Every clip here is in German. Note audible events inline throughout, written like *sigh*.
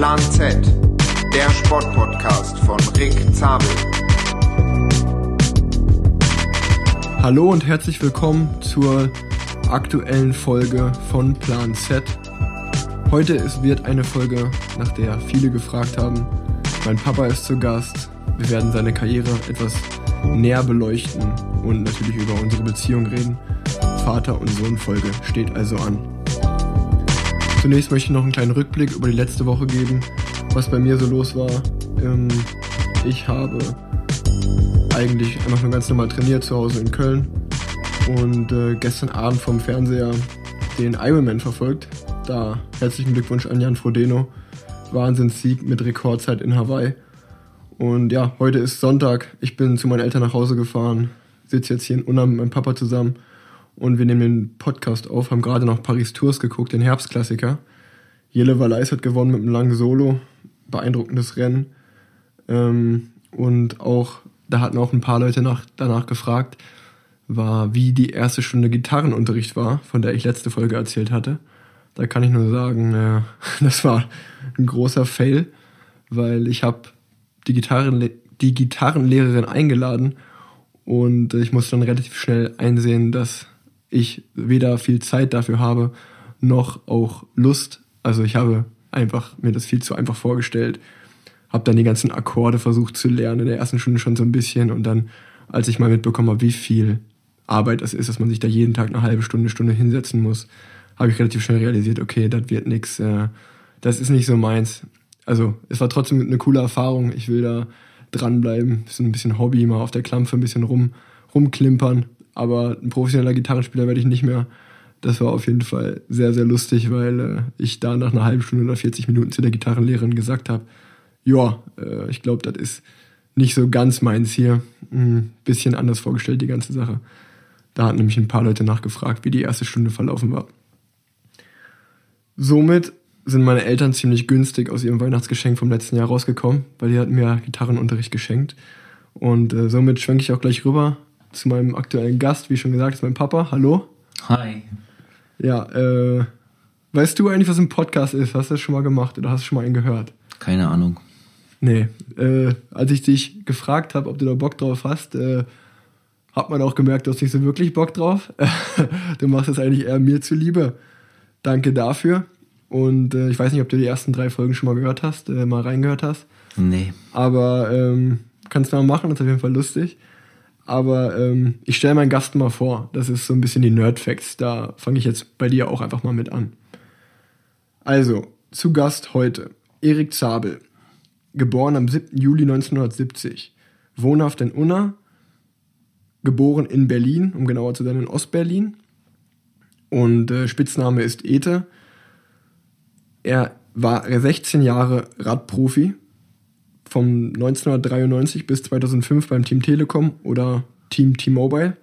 Plan Z, der Sportpodcast von Rick Zabel. Hallo und herzlich willkommen zur aktuellen Folge von Plan Z. Heute ist, wird eine Folge, nach der viele gefragt haben. Mein Papa ist zu Gast. Wir werden seine Karriere etwas näher beleuchten und natürlich über unsere Beziehung reden. Vater- und Sohn-Folge steht also an. Zunächst möchte ich noch einen kleinen Rückblick über die letzte Woche geben, was bei mir so los war. Ähm, ich habe eigentlich einfach nur ganz normal trainiert zu Hause in Köln und äh, gestern Abend vom Fernseher den Ironman verfolgt. Da herzlichen Glückwunsch an Jan Frodeno. Wahnsinnssieg mit Rekordzeit in Hawaii. Und ja, heute ist Sonntag. Ich bin zu meinen Eltern nach Hause gefahren, sitze jetzt hier in Unna mit meinem Papa zusammen und wir nehmen den Podcast auf, haben gerade noch Paris Tours geguckt, den Herbstklassiker. Jelle Valais hat gewonnen mit einem langen Solo, beeindruckendes Rennen. Ähm, und auch, da hatten auch ein paar Leute nach, danach gefragt, war, wie die erste Stunde Gitarrenunterricht war, von der ich letzte Folge erzählt hatte. Da kann ich nur sagen, äh, *laughs* das war ein großer Fail, weil ich habe die, Gitarren, die Gitarrenlehrerin eingeladen und ich musste dann relativ schnell einsehen, dass ich weder viel Zeit dafür habe, noch auch Lust. Also ich habe einfach mir das viel zu einfach vorgestellt, habe dann die ganzen Akkorde versucht zu lernen, in der ersten Stunde schon so ein bisschen und dann, als ich mal mitbekommen habe, wie viel Arbeit das ist, dass man sich da jeden Tag eine halbe Stunde, Stunde hinsetzen muss, habe ich relativ schnell realisiert, okay, das wird nix, äh, das ist nicht so meins. Also es war trotzdem eine coole Erfahrung, ich will da dranbleiben, so ein bisschen Hobby, mal auf der Klampfe ein bisschen rum, rumklimpern, aber ein professioneller Gitarrenspieler werde ich nicht mehr. Das war auf jeden Fall sehr, sehr lustig, weil äh, ich da nach einer halben Stunde oder 40 Minuten zu der Gitarrenlehrerin gesagt habe, ja, äh, ich glaube, das ist nicht so ganz meins hier. Ein bisschen anders vorgestellt, die ganze Sache. Da hatten nämlich ein paar Leute nachgefragt, wie die erste Stunde verlaufen war. Somit sind meine Eltern ziemlich günstig aus ihrem Weihnachtsgeschenk vom letzten Jahr rausgekommen, weil die hatten mir Gitarrenunterricht geschenkt. Und äh, somit schwenke ich auch gleich rüber zu meinem aktuellen Gast, wie schon gesagt, ist mein Papa. Hallo. Hi. Ja, äh, weißt du eigentlich, was ein Podcast ist? Hast du das schon mal gemacht oder hast du schon mal einen gehört? Keine Ahnung. Nee. Äh, als ich dich gefragt habe, ob du da Bock drauf hast, äh, hat man auch gemerkt, du hast nicht so wirklich Bock drauf. *laughs* du machst es eigentlich eher mir zuliebe. Danke dafür. Und äh, ich weiß nicht, ob du die ersten drei Folgen schon mal gehört hast, äh, mal reingehört hast. Nee. Aber ähm, kannst du mal machen, das ist auf jeden Fall lustig. Aber ähm, ich stelle meinen Gast mal vor. Das ist so ein bisschen die Nerd-Facts. Da fange ich jetzt bei dir auch einfach mal mit an. Also, zu Gast heute Erik Zabel. Geboren am 7. Juli 1970. Wohnhaft in Unna. Geboren in Berlin, um genauer zu sein, in Ostberlin. Und äh, Spitzname ist Ete. Er war 16 Jahre Radprofi, vom 1993 bis 2005 beim Team Telekom oder Team T-Mobile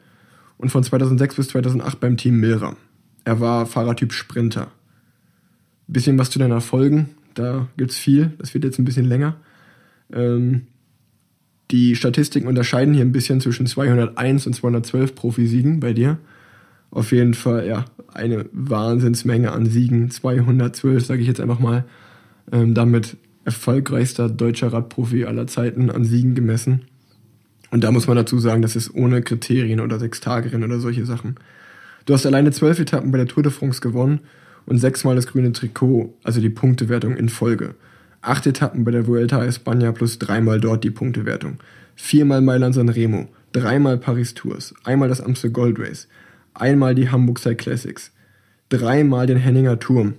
und von 2006 bis 2008 beim Team Milra. Er war Fahrertyp Sprinter. Bisschen was zu deinen Erfolgen, da gibt's viel, das wird jetzt ein bisschen länger. Ähm, die Statistiken unterscheiden hier ein bisschen zwischen 201 und 212 Profisiegen bei dir. Auf jeden Fall, ja, eine Wahnsinnsmenge an Siegen. 212, sage ich jetzt einfach mal. Ähm, damit erfolgreichster deutscher Radprofi aller Zeiten an Siegen gemessen. Und da muss man dazu sagen, das ist ohne Kriterien oder Sechstagerennen oder solche Sachen. Du hast alleine zwölf Etappen bei der Tour de France gewonnen und sechsmal das grüne Trikot, also die Punktewertung in Folge. Acht Etappen bei der Vuelta a España plus dreimal dort die Punktewertung. Viermal Mailand San Remo, dreimal Paris Tours, einmal das Amstel Gold Race, einmal die Hamburg Classics, dreimal den Henninger Turm,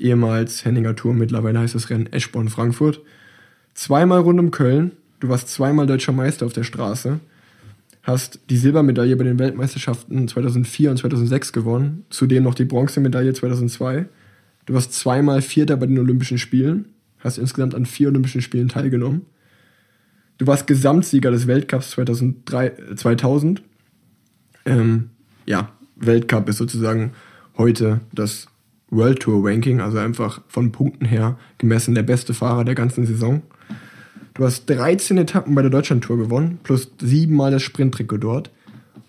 ehemals Henninger Turm, mittlerweile heißt das Rennen Eschborn-Frankfurt. Zweimal rund um Köln, du warst zweimal deutscher Meister auf der Straße, hast die Silbermedaille bei den Weltmeisterschaften 2004 und 2006 gewonnen, zudem noch die Bronzemedaille 2002. Du warst zweimal Vierter bei den Olympischen Spielen, hast insgesamt an vier Olympischen Spielen teilgenommen. Du warst Gesamtsieger des Weltcups 2003, 2000. Ähm, ja, Weltcup ist sozusagen heute das World Tour Ranking, also einfach von Punkten her gemessen der beste Fahrer der ganzen Saison. Du hast 13 Etappen bei der Deutschland Tour gewonnen, plus siebenmal das Sprinttrikot dort.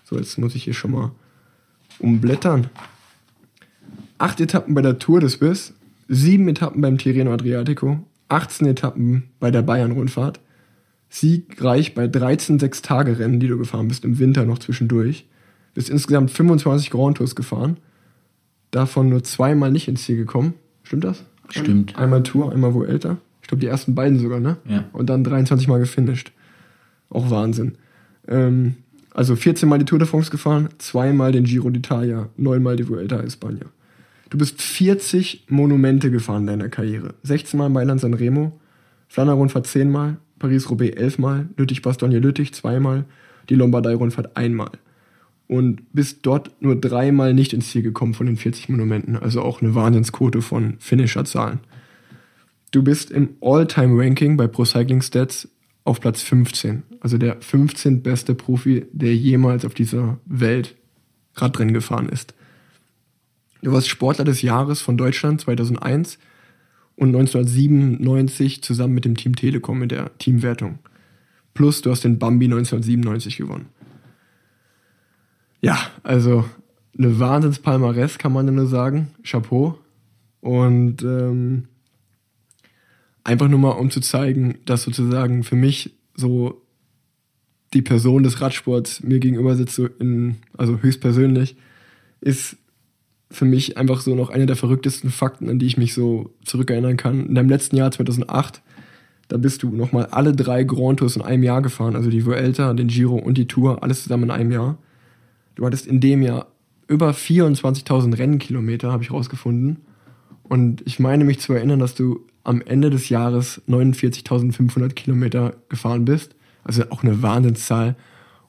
So, jetzt muss ich hier schon mal umblättern. Acht Etappen bei der Tour des Biss, sieben Etappen beim Tirreno Adriatico, 18 Etappen bei der Bayern-Rundfahrt, siegreich bei 13 Sechs-Tage-Rennen, die du gefahren bist, im Winter noch zwischendurch. Bist insgesamt 25 Grand Tours gefahren, davon nur zweimal nicht ins Ziel gekommen. Stimmt das? Stimmt. Einmal Tour, einmal Vuelta. Ich glaube, die ersten beiden sogar, ne? Ja. Und dann 23 Mal gefinisht. Auch Wahnsinn. Ähm, also 14 Mal die Tour de France gefahren, zweimal den Giro d'Italia, neunmal die Vuelta a España. Du bist 40 Monumente gefahren in deiner Karriere. 16 Mal Mailand San Remo, Flandern-Rundfahrt 10 Mal, Paris-Roubaix 11 Mal, Lüttich-Bastogne-Lüttich zweimal, die Lombardei-Rundfahrt einmal. Und bist dort nur dreimal nicht ins Ziel gekommen von den 40 Monumenten. Also auch eine Wahnsinnsquote von Finisher-Zahlen. Du bist im All-Time-Ranking bei Pro Cycling Stats auf Platz 15. Also der 15. beste Profi, der jemals auf dieser Welt Radrennen gefahren ist. Du warst Sportler des Jahres von Deutschland 2001 und 1997 zusammen mit dem Team Telekom in der Teamwertung. Plus du hast den Bambi 1997 gewonnen. Ja, also eine Wahnsinns-Palmares kann man nur sagen. Chapeau. Und ähm, einfach nur mal, um zu zeigen, dass sozusagen für mich so die Person des Radsports mir gegenüber sitzt, so in, also höchstpersönlich, ist für mich einfach so noch eine der verrücktesten Fakten, an die ich mich so zurückerinnern kann. In deinem letzten Jahr 2008, da bist du nochmal alle drei Grand Tours in einem Jahr gefahren, also die Vuelta, den Giro und die Tour, alles zusammen in einem Jahr. Du hattest in dem Jahr über 24.000 Rennkilometer, habe ich rausgefunden. Und ich meine mich zu erinnern, dass du am Ende des Jahres 49.500 Kilometer gefahren bist. Also auch eine Wahnsinnszahl.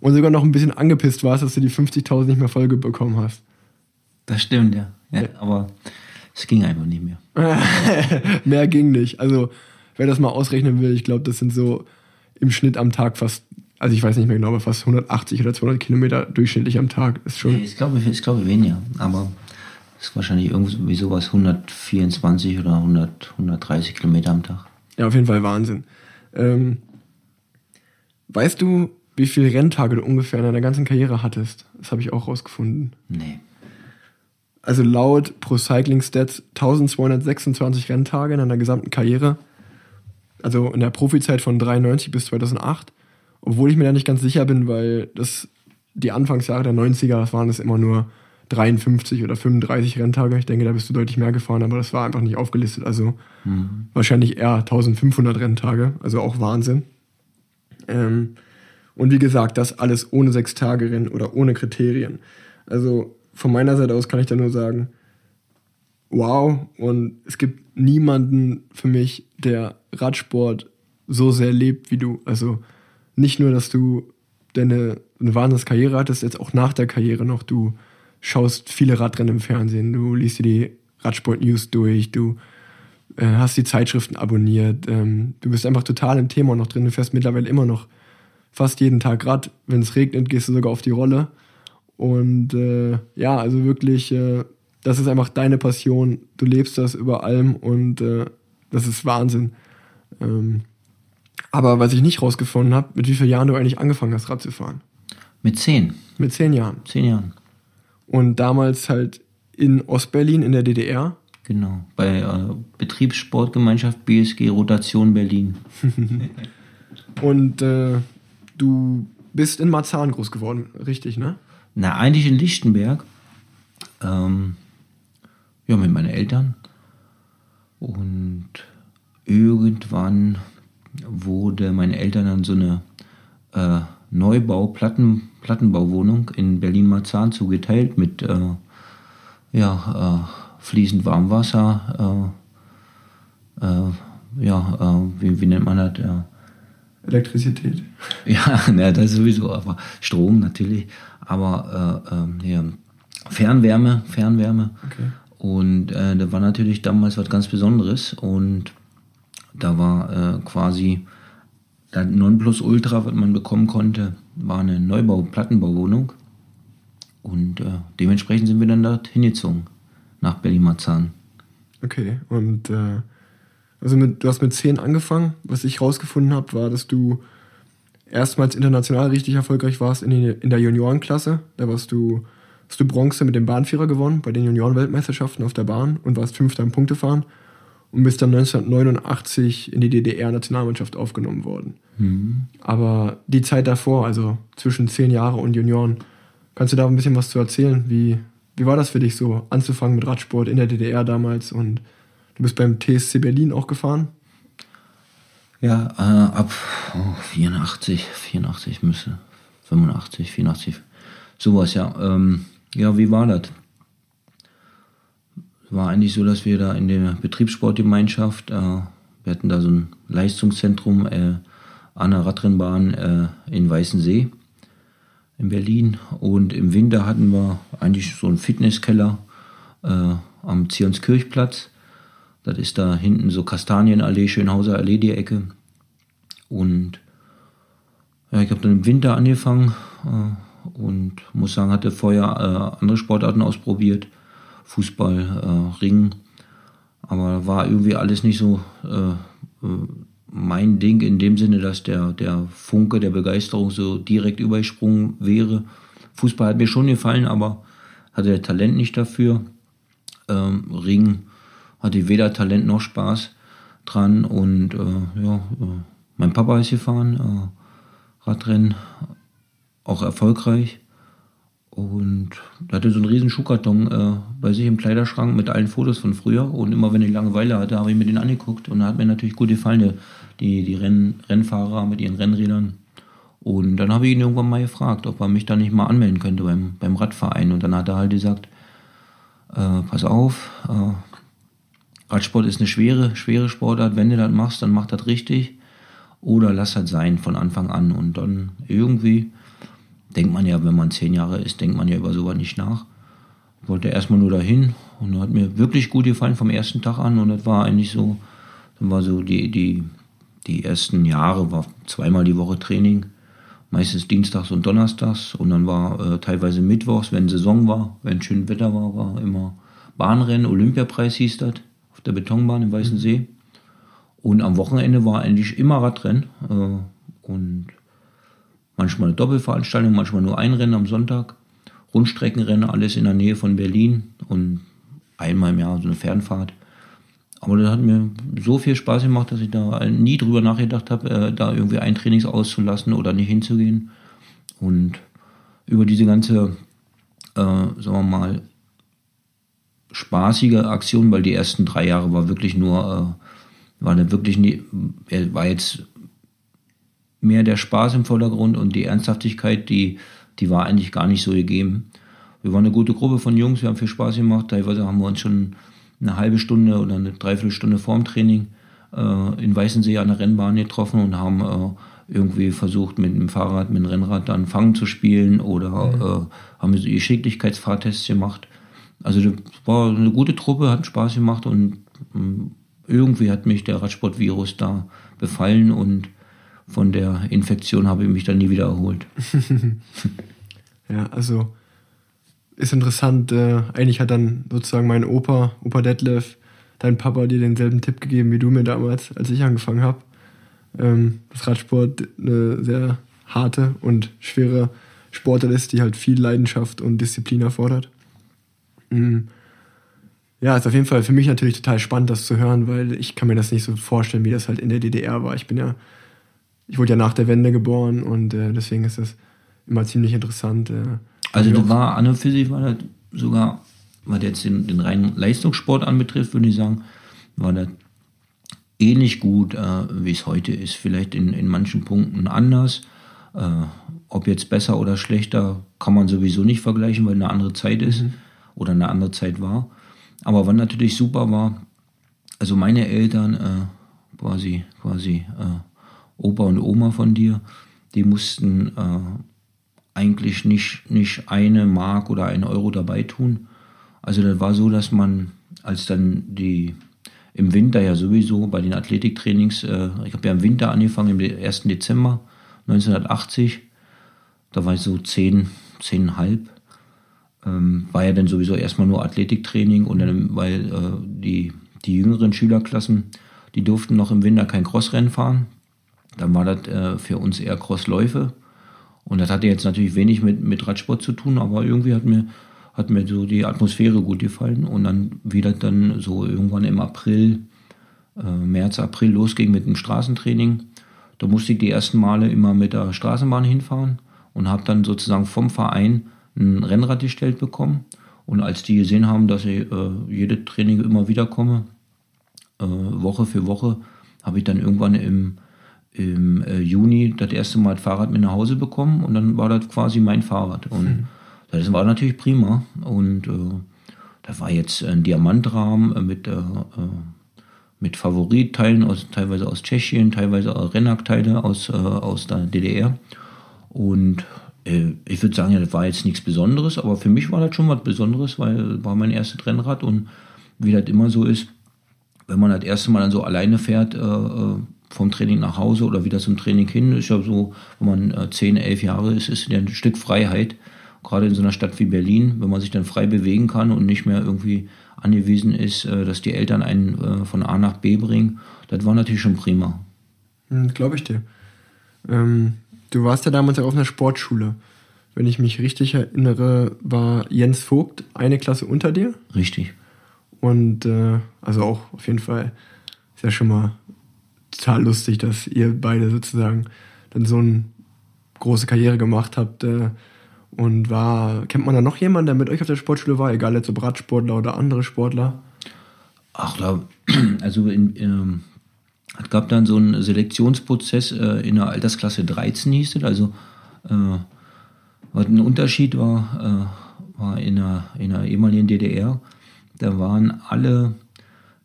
Und sogar noch ein bisschen angepisst warst, dass du die 50.000 nicht mehr voll bekommen hast. Das stimmt, ja. ja. Aber es ging einfach nicht mehr. *laughs* mehr ging nicht. Also, wer das mal ausrechnen will, ich glaube, das sind so im Schnitt am Tag fast, also ich weiß nicht mehr genau, aber fast 180 oder 200 Kilometer durchschnittlich am Tag. Ist schon. Nee, ich glaube, ich glaube weniger. Aber es ist wahrscheinlich irgendwie sowas 124 oder 100, 130 Kilometer am Tag. Ja, auf jeden Fall Wahnsinn. Ähm, weißt du, wie viele Renntage du ungefähr in deiner ganzen Karriere hattest? Das habe ich auch rausgefunden. Nee. Also laut Pro Cycling Stats 1226 Renntage in deiner gesamten Karriere. Also in der Profizeit von 93 bis 2008. Obwohl ich mir da nicht ganz sicher bin, weil das die Anfangsjahre der 90er, das waren es immer nur 53 oder 35 Renntage. Ich denke, da bist du deutlich mehr gefahren, aber das war einfach nicht aufgelistet. Also mhm. wahrscheinlich eher 1500 Renntage, also auch Wahnsinn. Ähm, und wie gesagt, das alles ohne Sechs-Tage-Rennen oder ohne Kriterien. Also von meiner Seite aus kann ich da nur sagen, wow. Und es gibt niemanden für mich, der Radsport so sehr lebt wie du. Also nicht nur, dass du deine eine wahnsinnige Karriere hattest, jetzt auch nach der Karriere noch. Du schaust viele Radrennen im Fernsehen, du liest dir die Radsport-News durch, du äh, hast die Zeitschriften abonniert, ähm, du bist einfach total im Thema noch drin. Du fährst mittlerweile immer noch fast jeden Tag Rad. Wenn es regnet, gehst du sogar auf die Rolle. Und äh, ja, also wirklich, äh, das ist einfach deine Passion. Du lebst das über allem und äh, das ist Wahnsinn. Ähm, aber was ich nicht rausgefunden habe, mit wie vielen Jahren du eigentlich angefangen hast, Rad zu fahren? Mit zehn. Mit zehn Jahren. Zehn Jahren. Und damals halt in Ostberlin in der DDR. Genau, bei äh, Betriebssportgemeinschaft BSG Rotation Berlin. *laughs* und äh, du bist in Marzahn groß geworden, richtig, ne? Na, eigentlich in Lichtenberg. Ähm, ja, mit meinen Eltern. Und irgendwann wurde meinen Eltern dann so eine äh, Neubau, Platten, Plattenbauwohnung in Berlin-Marzahn zugeteilt mit äh, ja, äh, fließend Warmwasser, äh, äh, ja, äh, wie, wie, nennt man das? Elektrizität. *laughs* Ja, na, das sowieso, aber Strom natürlich aber äh, ähm, ja, Fernwärme, Fernwärme. Okay. Und äh, da war natürlich damals was ganz Besonderes und da war äh, quasi das Nonplusultra, was man bekommen konnte, war eine Neubau-Plattenbauwohnung. Und äh, dementsprechend sind wir dann dort hingezogen, nach Berlin-Marzahn. Okay, und äh, also mit, du hast mit 10 angefangen. Was ich rausgefunden habe, war, dass du erstmals international richtig erfolgreich warst in, die, in der Juniorenklasse. Da warst du, hast du Bronze mit dem Bahnvierer gewonnen bei den Juniorenweltmeisterschaften auf der Bahn und warst Fünfter im Punktefahren. Und bist dann 1989 in die DDR-Nationalmannschaft aufgenommen worden. Mhm. Aber die Zeit davor, also zwischen zehn Jahre und Junioren, kannst du da ein bisschen was zu erzählen? Wie, wie war das für dich so, anzufangen mit Radsport in der DDR damals? Und du bist beim TSC Berlin auch gefahren? Ja, äh, ab oh, 84, 84 müsste, 85, 84, sowas, ja. Ähm, ja, wie war das? War eigentlich so, dass wir da in der Betriebssportgemeinschaft, äh, wir hatten da so ein Leistungszentrum äh, an der Radrennbahn äh, in Weißensee in Berlin und im Winter hatten wir eigentlich so einen Fitnesskeller äh, am Zionskirchplatz das ist da hinten so Kastanienallee, Schönhauser Allee, die Ecke. Und ja, ich habe dann im Winter angefangen äh, und muss sagen, hatte vorher äh, andere Sportarten ausprobiert. Fußball, äh, Ring. Aber war irgendwie alles nicht so äh, äh, mein Ding in dem Sinne, dass der, der Funke der Begeisterung so direkt übergesprungen wäre. Fußball hat mir schon gefallen, aber hatte der Talent nicht dafür. Ähm, Ring hatte weder Talent noch Spaß dran und äh, ja, äh, mein Papa ist gefahren, äh, Radrennen, auch erfolgreich und er hatte so einen riesen Schuhkarton äh, bei sich im Kleiderschrank mit allen Fotos von früher und immer wenn ich Langeweile hatte, habe ich mir den angeguckt und da hat mir natürlich gut gefallen, die, die Renn, Rennfahrer mit ihren Rennrädern. Und dann habe ich ihn irgendwann mal gefragt, ob er mich da nicht mal anmelden könnte beim, beim Radverein. Und dann hat er halt gesagt, äh, pass auf, äh, Radsport ist eine schwere, schwere Sportart. Wenn du das machst, dann mach das richtig. Oder lass das sein von Anfang an. Und dann irgendwie denkt man ja, wenn man zehn Jahre ist, denkt man ja über sowas nicht nach. Ich wollte erstmal nur dahin und hat mir wirklich gut gefallen vom ersten Tag an. Und das war eigentlich so, dann war so die, die, die ersten Jahre war zweimal die Woche Training. Meistens dienstags und donnerstags. Und dann war äh, teilweise mittwochs, wenn Saison war, wenn schön Wetter war, war immer Bahnrennen, Olympiapreis hieß das der Betonbahn im Weißen See. Und am Wochenende war eigentlich immer Radrennen äh, und manchmal eine Doppelveranstaltung, manchmal nur ein Rennen am Sonntag. Rundstreckenrennen, alles in der Nähe von Berlin und einmal im Jahr so eine Fernfahrt. Aber das hat mir so viel Spaß gemacht, dass ich da nie drüber nachgedacht habe, äh, da irgendwie ein Trainings auszulassen oder nicht hinzugehen. Und über diese ganze, äh, sagen wir mal, spaßige Aktion, weil die ersten drei Jahre war wirklich nur, äh, war wirklich nie, war jetzt mehr der Spaß im Vordergrund und die Ernsthaftigkeit, die, die war eigentlich gar nicht so gegeben. Wir waren eine gute Gruppe von Jungs, wir haben viel Spaß gemacht. Teilweise haben wir uns schon eine halbe Stunde oder eine Dreiviertelstunde vorm Training äh, in Weißensee an der Rennbahn getroffen und haben äh, irgendwie versucht, mit dem Fahrrad, mit dem Rennrad dann Fangen zu spielen oder mhm. äh, haben so Geschicklichkeitsfahrtests gemacht. Also das war eine gute Truppe, hat Spaß gemacht und ähm, irgendwie hat mich der Radsportvirus da befallen und von der Infektion habe ich mich dann nie wieder erholt. *laughs* ja, also ist interessant. Äh, eigentlich hat dann sozusagen mein Opa, Opa Detlef, dein Papa dir denselben Tipp gegeben wie du mir damals, als ich angefangen habe. Ähm, dass Radsport eine sehr harte und schwere Sportart ist, die halt viel Leidenschaft und Disziplin erfordert. Mhm. Ja, ist auf jeden Fall für mich natürlich total spannend, das zu hören, weil ich kann mir das nicht so vorstellen, wie das halt in der DDR war. Ich bin ja, ich wurde ja nach der Wende geboren und äh, deswegen ist das immer ziemlich interessant. Äh, also das war an und für sich war das sogar, was jetzt den, den reinen Leistungssport anbetrifft, würde ich sagen, war das ähnlich gut, äh, wie es heute ist. Vielleicht in, in manchen Punkten anders. Äh, ob jetzt besser oder schlechter, kann man sowieso nicht vergleichen, weil eine andere Zeit ist. Mhm oder eine andere Zeit war. Aber was natürlich super war, also meine Eltern, äh, quasi, quasi äh, Opa und Oma von dir, die mussten äh, eigentlich nicht, nicht eine Mark oder einen Euro dabei tun. Also das war so, dass man, als dann die im Winter ja sowieso bei den Athletiktrainings, äh, ich habe ja im Winter angefangen, im 1. Dezember 1980, da war ich so zehn, zehnhalb ähm, war ja dann sowieso erstmal nur Athletiktraining und dann, weil äh, die, die jüngeren Schülerklassen, die durften noch im Winter kein Crossrennen fahren. Dann war das äh, für uns eher Crossläufe. Und das hatte jetzt natürlich wenig mit, mit Radsport zu tun, aber irgendwie hat mir, hat mir so die Atmosphäre gut gefallen. Und dann wieder dann so irgendwann im April äh, März, April losging mit dem Straßentraining. Da musste ich die ersten Male immer mit der Straßenbahn hinfahren und habe dann sozusagen vom Verein ein Rennrad gestellt bekommen. Und als die gesehen haben, dass ich äh, jede Training immer wieder komme, äh, Woche für Woche, habe ich dann irgendwann im, im äh, Juni das erste Mal das Fahrrad mit nach Hause bekommen und dann war das quasi mein Fahrrad. Und mhm. das war natürlich prima. Und äh, da war jetzt ein Diamantrahmen mit, äh, mit Favoritteilen, aus, teilweise aus Tschechien, teilweise Rennachteile aus, äh, aus der DDR. Und äh, ich würde sagen, ja, das war jetzt nichts Besonderes, aber für mich war das schon was Besonderes, weil war mein erstes Rennrad und wie das immer so ist, wenn man das erste Mal dann so alleine fährt, äh, äh vom Training nach Hause oder wieder zum Training hin, ist ja so, wenn man äh, 10, 11 Jahre ist, ist ja ein Stück Freiheit gerade in so einer Stadt wie Berlin, wenn man sich dann frei bewegen kann und nicht mehr irgendwie angewiesen ist, äh, dass die Eltern einen äh, von A nach B bringen, das war natürlich schon prima. Hm, Glaube ich dir. Ähm, du warst ja damals auch auf einer Sportschule. Wenn ich mich richtig erinnere, war Jens Vogt eine Klasse unter dir. Richtig. Und äh, also auch auf jeden Fall ist ja schon mal total lustig, dass ihr beide sozusagen dann so eine große Karriere gemacht habt. Äh, und war, kennt man da noch jemanden, der mit euch auf der Sportschule war, egal jetzt ob Radsportler oder andere Sportler? Ach, da, *clears throat* also in, ähm, es gab dann so einen Selektionsprozess äh, in der Altersklasse 13 hieß es. Also äh, was ein Unterschied war, äh, war in der, in der ehemaligen DDR, da waren alle,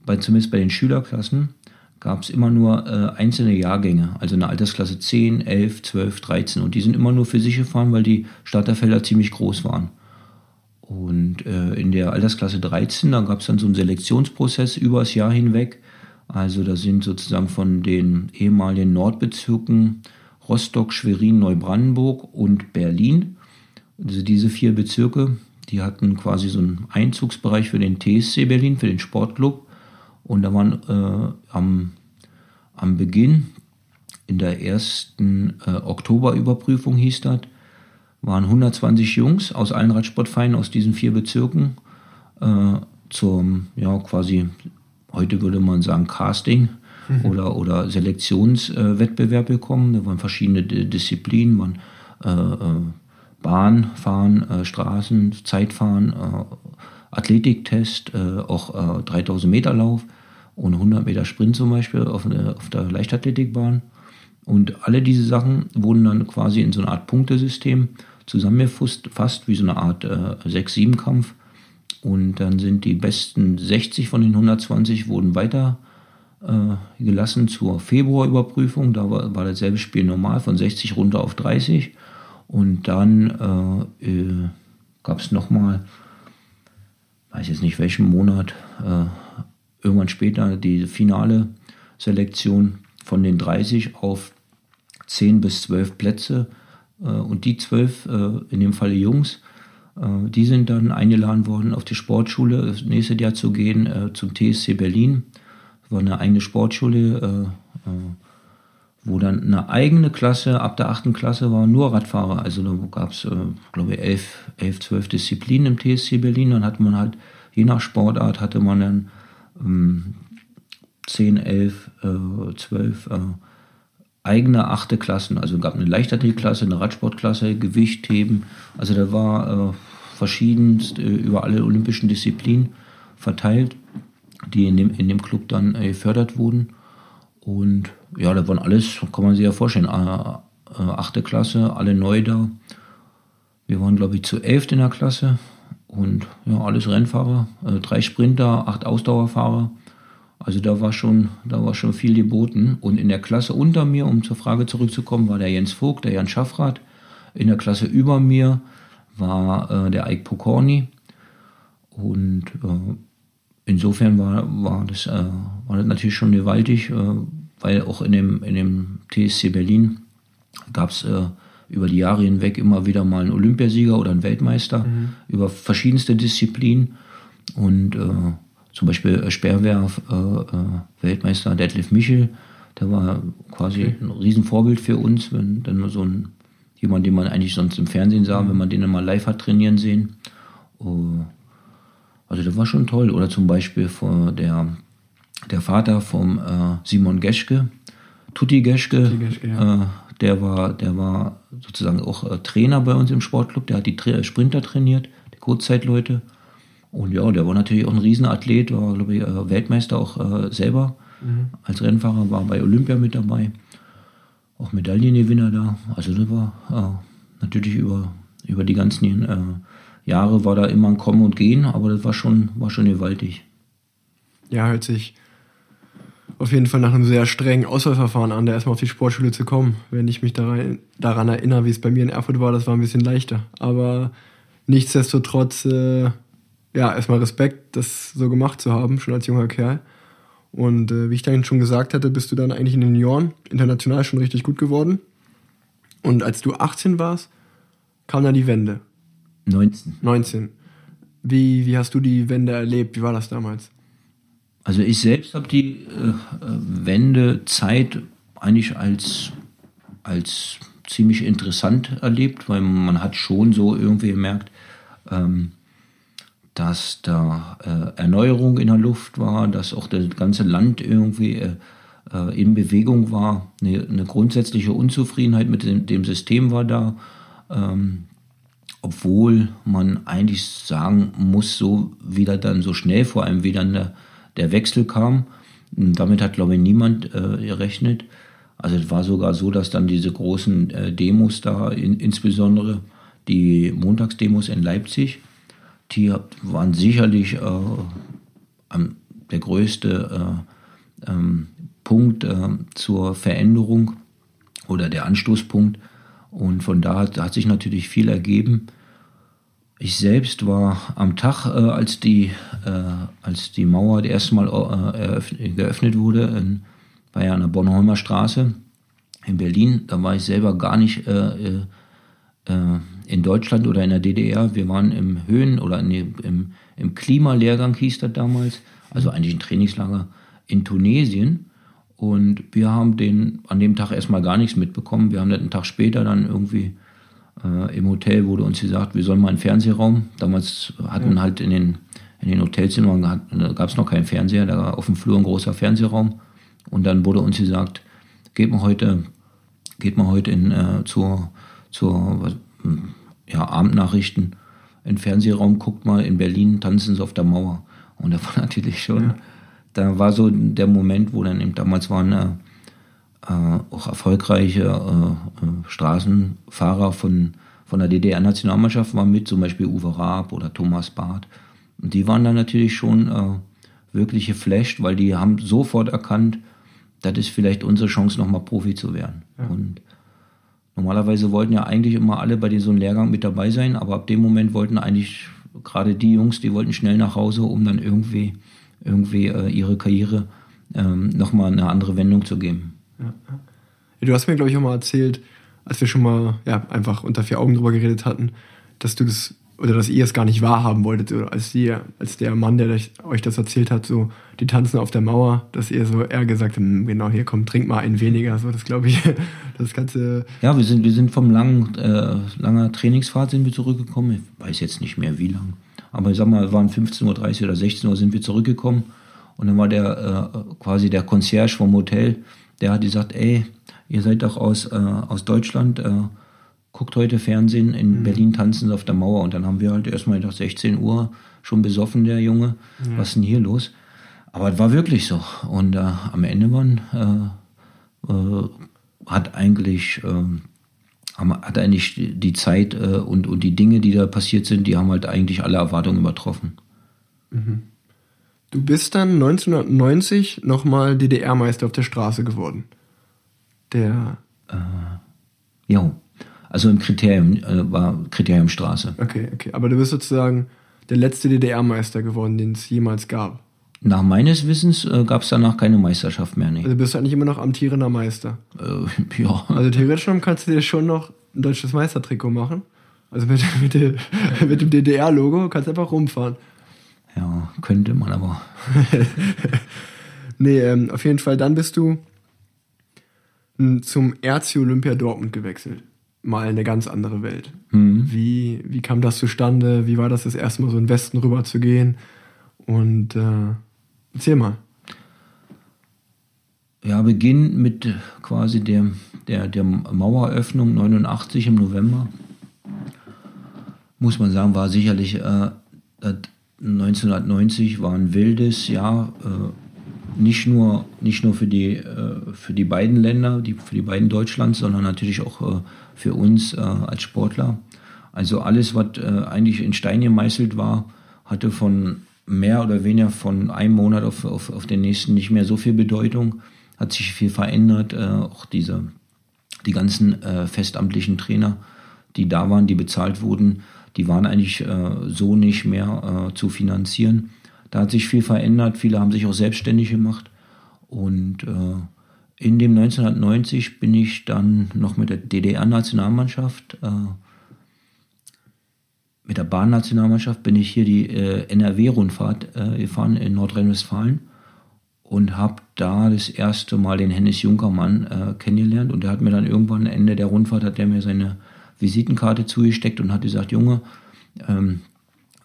bei, zumindest bei den Schülerklassen, gab es immer nur äh, einzelne Jahrgänge, also eine Altersklasse 10, 11, 12, 13 und die sind immer nur für sich gefahren, weil die Starterfelder ziemlich groß waren. Und äh, in der Altersklasse 13, da gab es dann so einen Selektionsprozess über das Jahr hinweg. Also da sind sozusagen von den ehemaligen Nordbezirken Rostock, Schwerin, Neubrandenburg und Berlin, also diese vier Bezirke, die hatten quasi so einen Einzugsbereich für den TSC Berlin, für den Sportclub. Und da waren äh, am, am Beginn, in der ersten äh, Oktoberüberprüfung hieß das, waren 120 Jungs aus allen Radsportvereinen aus diesen vier Bezirken äh, zum, ja, quasi, heute würde man sagen, Casting mhm. oder, oder Selektionswettbewerb gekommen. Da waren verschiedene Disziplinen, waren äh, äh Bahnfahren, äh, Straßen, Zeitfahren, äh, Athletiktest, äh, auch 3000 Meter Lauf und 100 Meter Sprint zum Beispiel auf, eine, auf der Leichtathletikbahn. Und alle diese Sachen wurden dann quasi in so eine Art Punktesystem zusammengefasst, fast wie so eine Art äh, 6-7-Kampf. Und dann sind die besten 60 von den 120 wurden weiter äh, gelassen zur Februarüberprüfung. Da war, war dasselbe Spiel normal von 60 runter auf 30. Und dann äh, äh, gab es nochmal, weiß jetzt nicht welchen Monat, äh, irgendwann später die finale Selektion von den 30 auf 10 bis 12 Plätze. Äh, und die 12, äh, in dem Falle Jungs, äh, die sind dann eingeladen worden, auf die Sportschule das nächste Jahr zu gehen, zum TSC Berlin. Das war eine eigene Sportschule, wo dann eine eigene Klasse, ab der 8. Klasse war nur Radfahrer. Also da gab es, glaube ich, 11, 11, 12 Disziplinen im TSC Berlin. Dann hat man halt, je nach Sportart, hatte man dann 10, 11, 12 eigene achte Klassen. Also gab eine Leichtathletikklasse, eine Radsportklasse, Gewichtheben. Also da war äh, verschiedenst äh, über alle olympischen Disziplinen verteilt, die in dem, in dem Club dann äh, gefördert wurden. Und ja, da waren alles, kann man sich ja vorstellen, äh, äh, achte Klasse, alle neu da. Wir waren, glaube ich, zu elf in der Klasse und ja, alles Rennfahrer, äh, drei Sprinter, acht Ausdauerfahrer. Also da war schon, da war schon viel geboten. Und in der Klasse unter mir, um zur Frage zurückzukommen, war der Jens Vogt, der Jan Schaffrath. In der Klasse über mir war äh, der Ike Pokorny. Und äh, insofern war, war, das, äh, war das natürlich schon gewaltig, äh, weil auch in dem, in dem TSC Berlin gab es äh, über die Jahre hinweg immer wieder mal einen Olympiasieger oder einen Weltmeister mhm. über verschiedenste Disziplinen. Und äh, zum Beispiel Sperrwerf äh, äh, Weltmeister Detlef Michel, der war quasi okay. ein Riesenvorbild für uns, wenn dann so ein jemand, den man eigentlich sonst im Fernsehen sah, mhm. wenn man den dann mal live hat trainieren sehen. Uh, also das war schon toll. Oder zum Beispiel vor der der Vater vom äh, Simon Geschke, Tutti Geschke, Tutti Geschke, ja. äh, der war, der war sozusagen auch äh, Trainer bei uns im Sportclub. Der hat die Tra Sprinter trainiert, die Kurzzeitleute. Und ja, der war natürlich auch ein Riesenathlet, war, glaube ich, äh, Weltmeister auch äh, selber als Rennfahrer, war bei Olympia mit dabei. Auch Medaillengewinner da. Also das war äh, natürlich über, über die ganzen äh, Jahre war da immer ein Kommen und Gehen, aber das war schon, war schon gewaltig. Ja, hört sich auf jeden Fall nach einem sehr strengen Auswahlverfahren an, da erstmal auf die Sportschule zu kommen. Wenn ich mich daran, daran erinnere, wie es bei mir in Erfurt war, das war ein bisschen leichter. Aber nichtsdestotrotz, äh, ja, erstmal Respekt, das so gemacht zu haben, schon als junger Kerl. Und äh, wie ich dann schon gesagt hatte, bist du dann eigentlich in den Junioren international schon richtig gut geworden. Und als du 18 warst, kam dann die Wende. 19. 19. Wie, wie hast du die Wende erlebt? Wie war das damals? Also ich selbst habe die äh, Wendezeit eigentlich als, als ziemlich interessant erlebt, weil man hat schon so irgendwie gemerkt, ähm, dass da äh, Erneuerung in der Luft war, dass auch das ganze Land irgendwie äh, äh, in Bewegung war. Eine, eine, grundsätzliche Unzufriedenheit mit dem, dem System war da, ähm, obwohl man eigentlich sagen muss, so wieder dann so schnell, vor allem wieder der, der Wechsel kam. Und damit hat, glaube ich, niemand äh, gerechnet. Also es war sogar so, dass dann diese großen äh, Demos da, in, insbesondere die Montagsdemos in Leipzig, die waren sicherlich äh, der größte äh, ähm, Punkt äh, zur Veränderung oder der Anstoßpunkt. Und von da hat, hat sich natürlich viel ergeben. Ich selbst war am Tag, äh, als, die, äh, als die Mauer das erste Mal äh, geöffnet wurde, in, war ja an der Bornholmer Straße in Berlin. Da war ich selber gar nicht äh, äh, in Deutschland oder in der DDR. Wir waren im Höhen- oder nee, im, im Klimalehrgang, hieß das damals, also eigentlich ein Trainingslager in Tunesien. Und wir haben den an dem Tag erstmal gar nichts mitbekommen. Wir haben das einen Tag später dann irgendwie äh, im Hotel wurde uns gesagt, wir sollen mal einen Fernsehraum. Damals hatten ja. halt in den, in den Hotelzimmern gab es noch keinen Fernseher, da war auf dem Flur ein großer Fernsehraum. Und dann wurde uns gesagt, geht mal heute, geht mal heute in, äh, zur, zur ja, Abendnachrichten in den Fernsehraum, guckt mal in Berlin, tanzen sie auf der Mauer. Und da war *laughs* natürlich schon, ja. da war so der Moment, wo dann eben damals waren äh, auch erfolgreiche äh, äh Straßenfahrer von, von der DDR-Nationalmannschaft waren mit, zum Beispiel Uwe Raab oder Thomas Barth. Und die waren dann natürlich schon äh, wirklich geflasht, weil die haben sofort erkannt, das ist vielleicht unsere Chance, nochmal Profi zu werden. Ja. Und normalerweise wollten ja eigentlich immer alle bei so einem Lehrgang mit dabei sein, aber ab dem Moment wollten eigentlich gerade die Jungs, die wollten schnell nach Hause, um dann irgendwie, irgendwie äh, ihre Karriere ähm, nochmal eine andere Wendung zu geben. Ja. Du hast mir, glaube ich, auch mal erzählt, als wir schon mal ja, einfach unter vier Augen drüber geredet hatten, dass du das oder dass ihr es gar nicht wahrhaben wolltet, oder als, die, als der Mann, der euch das erzählt hat, so, die tanzen auf der Mauer, dass ihr so eher gesagt habt, hm, genau, hier komm, trink mal einen weniger, so, das glaube ich, *laughs* das Ganze. Ja, wir sind, wir sind vom langen, äh, langer Trainingsfahrt sind wir zurückgekommen, ich weiß jetzt nicht mehr wie lang, aber ich sag mal, waren 15.30 Uhr oder 16 Uhr sind wir zurückgekommen und dann war der, äh, quasi der Concierge vom Hotel, der hat gesagt, ey, ihr seid doch aus, äh, aus Deutschland, äh, guckt heute Fernsehen, in mhm. Berlin tanzen sie auf der Mauer. Und dann haben wir halt erstmal gedacht, 16 Uhr, schon besoffen, der Junge. Ja. Was ist denn hier los? Aber es war wirklich so. Und äh, am Ende waren, äh, äh, hat eigentlich, ähm, hat eigentlich die Zeit äh, und, und die Dinge, die da passiert sind, die haben halt eigentlich alle Erwartungen übertroffen. Mhm. Du bist dann 1990 nochmal DDR-Meister auf der Straße geworden. Der. Äh, ja. Also im Kriterium, äh, war Kriteriumstraße. Okay, okay. Aber du bist sozusagen der letzte DDR-Meister geworden, den es jemals gab. Nach meines Wissens äh, gab es danach keine Meisterschaft mehr. Nee. Also bist du eigentlich immer noch amtierender Meister. Äh, *laughs* ja. Also theoretisch kannst du dir schon noch ein deutsches Meistertrikot machen. Also mit, *laughs* mit, mit dem DDR-Logo kannst du einfach rumfahren. Ja, könnte man aber. *laughs* nee, ähm, auf jeden Fall, dann bist du zum RC Olympia Dortmund gewechselt mal eine ganz andere Welt. Mhm. Wie, wie kam das zustande? Wie war das, das erste Mal so in den Westen rüber zu gehen? Und äh, erzähl mal. ja, Beginn mit quasi der, der, der Maueröffnung 89 im November, muss man sagen, war sicherlich äh, 1990 war ein wildes Jahr, äh, nicht nur, nicht nur für, die, äh, für die beiden Länder, die, für die beiden Deutschlands, sondern natürlich auch äh, für uns äh, als Sportler. Also alles, was äh, eigentlich in Stein gemeißelt war, hatte von mehr oder weniger von einem Monat auf, auf, auf den nächsten nicht mehr so viel Bedeutung, hat sich viel verändert, äh, auch diese, die ganzen festamtlichen Trainer, die da waren, die bezahlt wurden, die waren eigentlich äh, so nicht mehr äh, zu finanzieren. Da hat sich viel verändert, viele haben sich auch selbstständig gemacht. Und äh, in dem 1990 bin ich dann noch mit der DDR-Nationalmannschaft, äh, mit der Bahnnationalmannschaft bin ich hier die äh, NRW-Rundfahrt äh, gefahren in Nordrhein-Westfalen und habe da das erste Mal den Hennis Junkermann kennengelernt. Und der hat mir dann irgendwann Ende der Rundfahrt, hat der mir seine Visitenkarte zugesteckt und hat gesagt, Junge, ähm,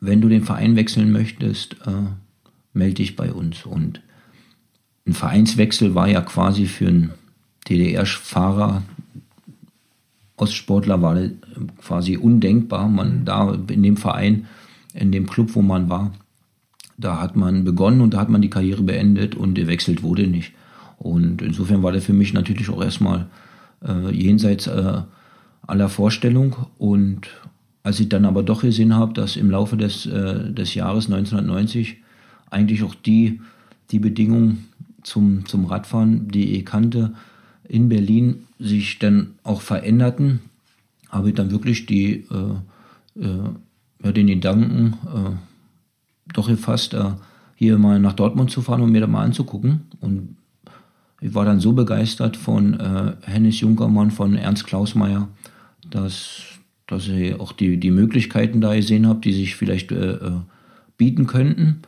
wenn du den Verein wechseln möchtest, äh, melde dich bei uns. Und ein Vereinswechsel war ja quasi für einen DDR-Fahrer, Ostsportler war quasi undenkbar. Man da in dem Verein, in dem Club, wo man war, da hat man begonnen und da hat man die Karriere beendet und gewechselt wurde nicht. Und insofern war der für mich natürlich auch erstmal äh, jenseits äh, aller Vorstellung. Und als ich dann aber doch gesehen habe, dass im Laufe des, äh, des Jahres 1990 eigentlich auch die, die Bedingungen zum, zum Radfahren, die ich kannte, in Berlin sich dann auch veränderten, habe ich dann wirklich die, äh, äh, ja, den Gedanken äh, doch gefasst, äh, hier mal nach Dortmund zu fahren und mir da mal anzugucken. Und ich war dann so begeistert von äh, Hennis Junkermann, von Ernst Klausmeier, dass, dass ich auch die, die Möglichkeiten da gesehen habe, die sich vielleicht äh, äh, bieten könnten.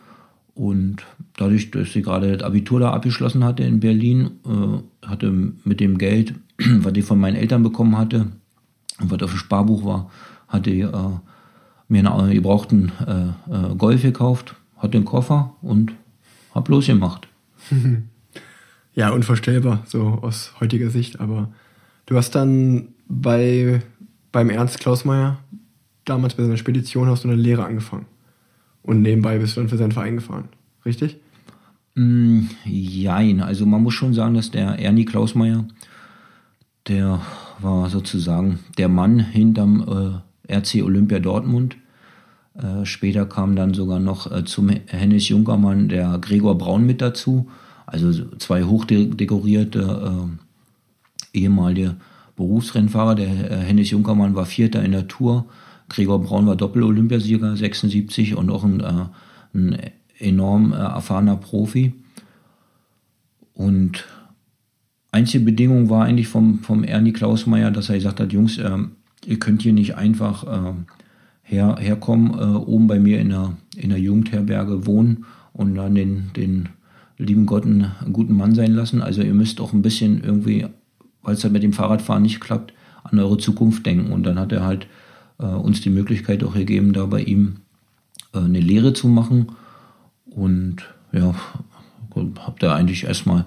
Und dadurch, dass sie gerade das Abitur da abgeschlossen hatte in Berlin, äh, hatte mit dem Geld, *clears throat* was ich von meinen Eltern bekommen hatte und was auf dem Sparbuch war, hatte ich äh, mir einen gebrauchten äh, äh, Golf gekauft, hatte den Koffer und hab losgemacht. *laughs* Ja, unvorstellbar, so aus heutiger Sicht. Aber du hast dann bei beim Ernst Klausmeier, damals bei seiner Spedition, hast du eine Lehre angefangen. Und nebenbei bist du dann für seinen Verein gefahren. Richtig? Mm, jein, also man muss schon sagen, dass der Ernie Klausmeier, der war sozusagen der Mann hinterm äh, RC Olympia Dortmund. Äh, später kam dann sogar noch äh, zum Hennis Junkermann der Gregor Braun mit dazu. Also zwei hochdekorierte äh, ehemalige Berufsrennfahrer. Der äh, Hennis Junkermann war Vierter in der Tour. Gregor Braun war Doppel-Olympiasieger 76 und auch ein, äh, ein enorm äh, erfahrener Profi. Und einzige Bedingung war eigentlich vom, vom Ernie Klausmeier, dass er gesagt hat, Jungs, äh, ihr könnt hier nicht einfach äh, her, herkommen, äh, oben bei mir in der, in der Jugendherberge wohnen und dann den, den lieben Gott einen guten Mann sein lassen. Also ihr müsst auch ein bisschen irgendwie weil es halt mit dem Fahrradfahren nicht klappt, an eure Zukunft denken. Und dann hat er halt äh, uns die Möglichkeit auch gegeben, da bei ihm äh, eine Lehre zu machen. Und ja, habe da eigentlich erstmal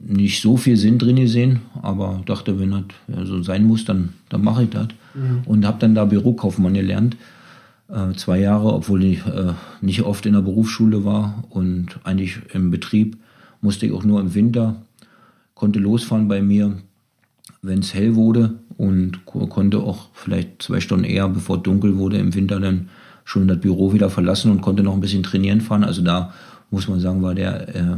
nicht so viel Sinn drin gesehen, aber dachte, wenn das ja, so sein muss, dann, dann mache ich das. Mhm. Und habe dann da Bürokaufmann gelernt. Äh, zwei Jahre, obwohl ich äh, nicht oft in der Berufsschule war und eigentlich im Betrieb musste ich auch nur im Winter, konnte losfahren bei mir wenn es hell wurde und konnte auch vielleicht zwei Stunden eher, bevor dunkel wurde im Winter, dann schon das Büro wieder verlassen und konnte noch ein bisschen trainieren fahren. Also da muss man sagen, war der, äh,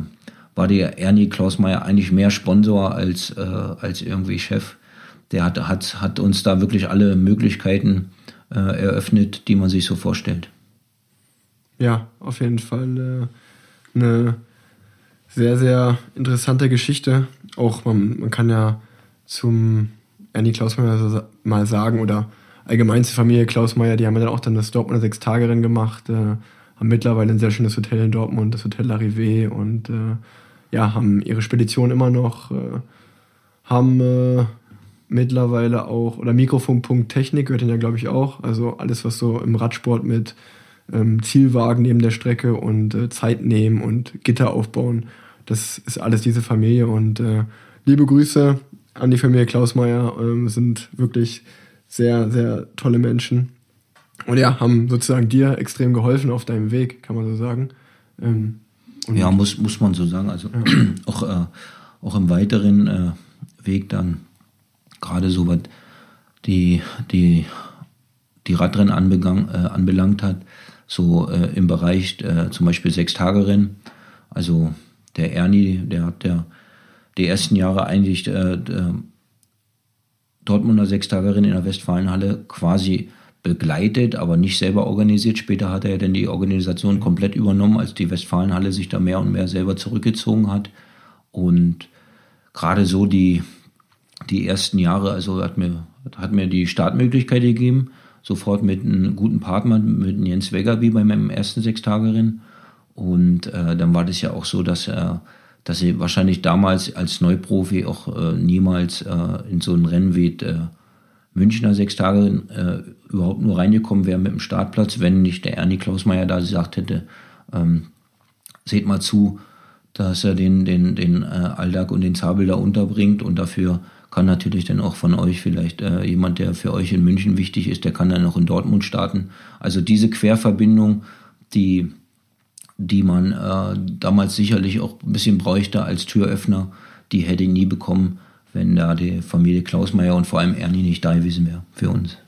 war der Ernie Klausmeier eigentlich mehr Sponsor als, äh, als irgendwie Chef. Der hat, hat, hat uns da wirklich alle Möglichkeiten äh, eröffnet, die man sich so vorstellt. Ja, auf jeden Fall äh, eine sehr, sehr interessante Geschichte. Auch man, man kann ja zum Ernie Klausmeier mal sagen oder allgemein zur Familie Klausmeier, die haben ja dann auch dann das Dortmunder Sechstagerennen gemacht, äh, haben mittlerweile ein sehr schönes Hotel in Dortmund, das Hotel Larrivé und äh, ja, haben ihre Spedition immer noch, äh, haben äh, mittlerweile auch, oder Mikrofon.technik gehört ihnen ja, glaube ich, auch. Also alles, was so im Radsport mit ähm, Zielwagen neben der Strecke und äh, Zeit nehmen und Gitter aufbauen das ist alles diese Familie und äh, liebe Grüße an die Familie Klausmeier, ähm, sind wirklich sehr, sehr tolle Menschen. Und ja, haben sozusagen dir extrem geholfen auf deinem Weg, kann man so sagen. Ähm, ja, muss, muss man so sagen. Also ja. auch, äh, auch im weiteren äh, Weg dann, gerade so was die, die, die Radrennen anbegang, äh, anbelangt hat, so äh, im Bereich äh, zum Beispiel Sechstagerennen. Also der Ernie, der hat ja die ersten Jahre eigentlich äh, Dortmunder Sechstagerin in der Westfalenhalle quasi begleitet, aber nicht selber organisiert. Später hat er ja dann die Organisation komplett übernommen, als die Westfalenhalle sich da mehr und mehr selber zurückgezogen hat. Und gerade so die, die ersten Jahre, also hat mir, hat mir die Startmöglichkeit gegeben, sofort mit einem guten Partner, mit Jens Weggerby bei meinem ersten Sechstagerin. Und äh, dann war das ja auch so, dass er dass ich wahrscheinlich damals als Neuprofi auch äh, niemals äh, in so ein Rennen wie äh, Münchner sechs Tage äh, überhaupt nur reingekommen wäre mit dem Startplatz, wenn nicht der Ernie Klausmeier da gesagt hätte, ähm, seht mal zu, dass er den, den, den äh, Aldag und den Zabel da unterbringt und dafür kann natürlich dann auch von euch vielleicht äh, jemand, der für euch in München wichtig ist, der kann dann auch in Dortmund starten. Also diese Querverbindung, die, die man äh, damals sicherlich auch ein bisschen bräuchte als Türöffner, die hätte ich nie bekommen, wenn da die Familie Klausmeier und vor allem Ernie nicht da gewesen wäre für uns.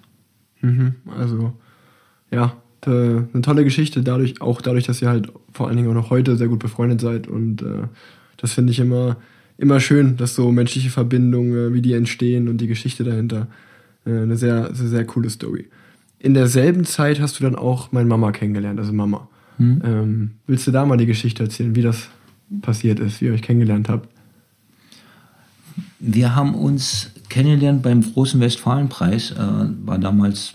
Mhm, also, ja, eine tolle Geschichte, dadurch, auch dadurch, dass ihr halt vor allen Dingen auch noch heute sehr gut befreundet seid. Und äh, das finde ich immer, immer schön, dass so menschliche Verbindungen, äh, wie die entstehen und die Geschichte dahinter. Äh, eine sehr, sehr, sehr coole Story. In derselben Zeit hast du dann auch meine Mama kennengelernt, also Mama. Hm. Ähm, willst du da mal die Geschichte erzählen, wie das passiert ist, wie ihr euch kennengelernt habt? Wir haben uns kennengelernt beim großen Westfalenpreis, äh, war damals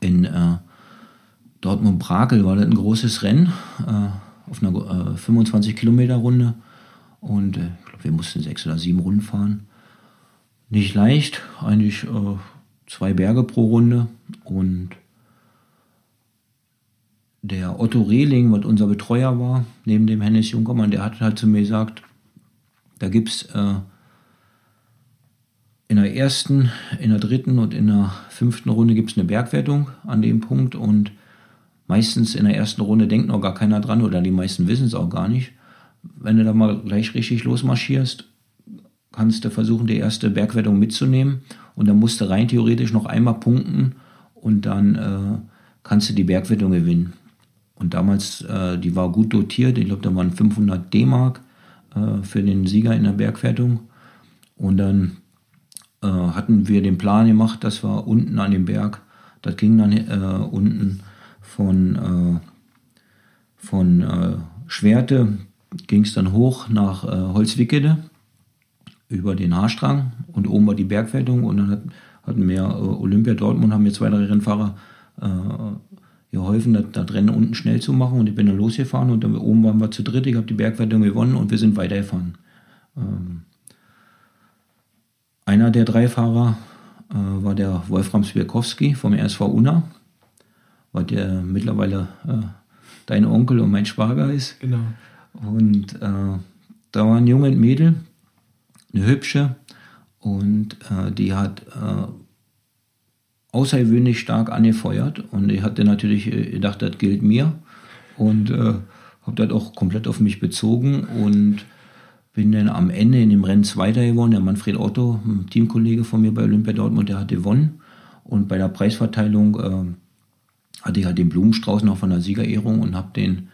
in äh, Dortmund-Brakel, war das ein großes Rennen äh, auf einer äh, 25 Kilometer Runde und äh, ich glaube, wir mussten sechs oder sieben Runden fahren. Nicht leicht, eigentlich äh, zwei Berge pro Runde und der Otto Rehling, was unser Betreuer war, neben dem Hennes Junkermann, der hat halt zu mir gesagt, da gibt es äh, in der ersten, in der dritten und in der fünften Runde gibt es eine Bergwertung an dem Punkt und meistens in der ersten Runde denkt noch gar keiner dran oder die meisten wissen es auch gar nicht. Wenn du da mal gleich richtig losmarschierst, kannst du versuchen, die erste Bergwertung mitzunehmen und dann musst du rein theoretisch noch einmal punkten und dann äh, kannst du die Bergwertung gewinnen. Und damals, äh, die war gut dotiert, ich glaube, da waren 500 D-Mark äh, für den Sieger in der Bergwertung. Und dann äh, hatten wir den Plan gemacht, dass wir unten an dem Berg, das ging dann äh, unten von, äh, von äh, Schwerte, ging es dann hoch nach Holzwickede über den Haarstrang. Und oben war die Bergwertung. Und dann hat, hatten wir Olympia Dortmund, haben mir zwei, drei Rennfahrer geholfen, das, das Rennen unten schnell zu machen und ich bin dann losgefahren und dann oben waren wir zu dritt, ich habe die Bergwertung gewonnen und wir sind weitergefahren. Ähm, einer der drei Fahrer äh, war der Wolfram Swierkowski vom RSV Unna, weil der mittlerweile äh, dein Onkel und mein Schwager ist. Genau. Und äh, da war ein Junge und Mädel, eine hübsche, und äh, die hat äh, außergewöhnlich stark angefeuert. Und ich hatte natürlich äh, gedacht, das gilt mir. Und äh, habe das auch komplett auf mich bezogen und bin dann am Ende in dem Rennen Zweiter geworden. Der Manfred Otto, ein Teamkollege von mir bei Olympia Dortmund, der hat gewonnen. Und bei der Preisverteilung äh, hatte ich halt den Blumenstrauß noch von der Siegerehrung und habe den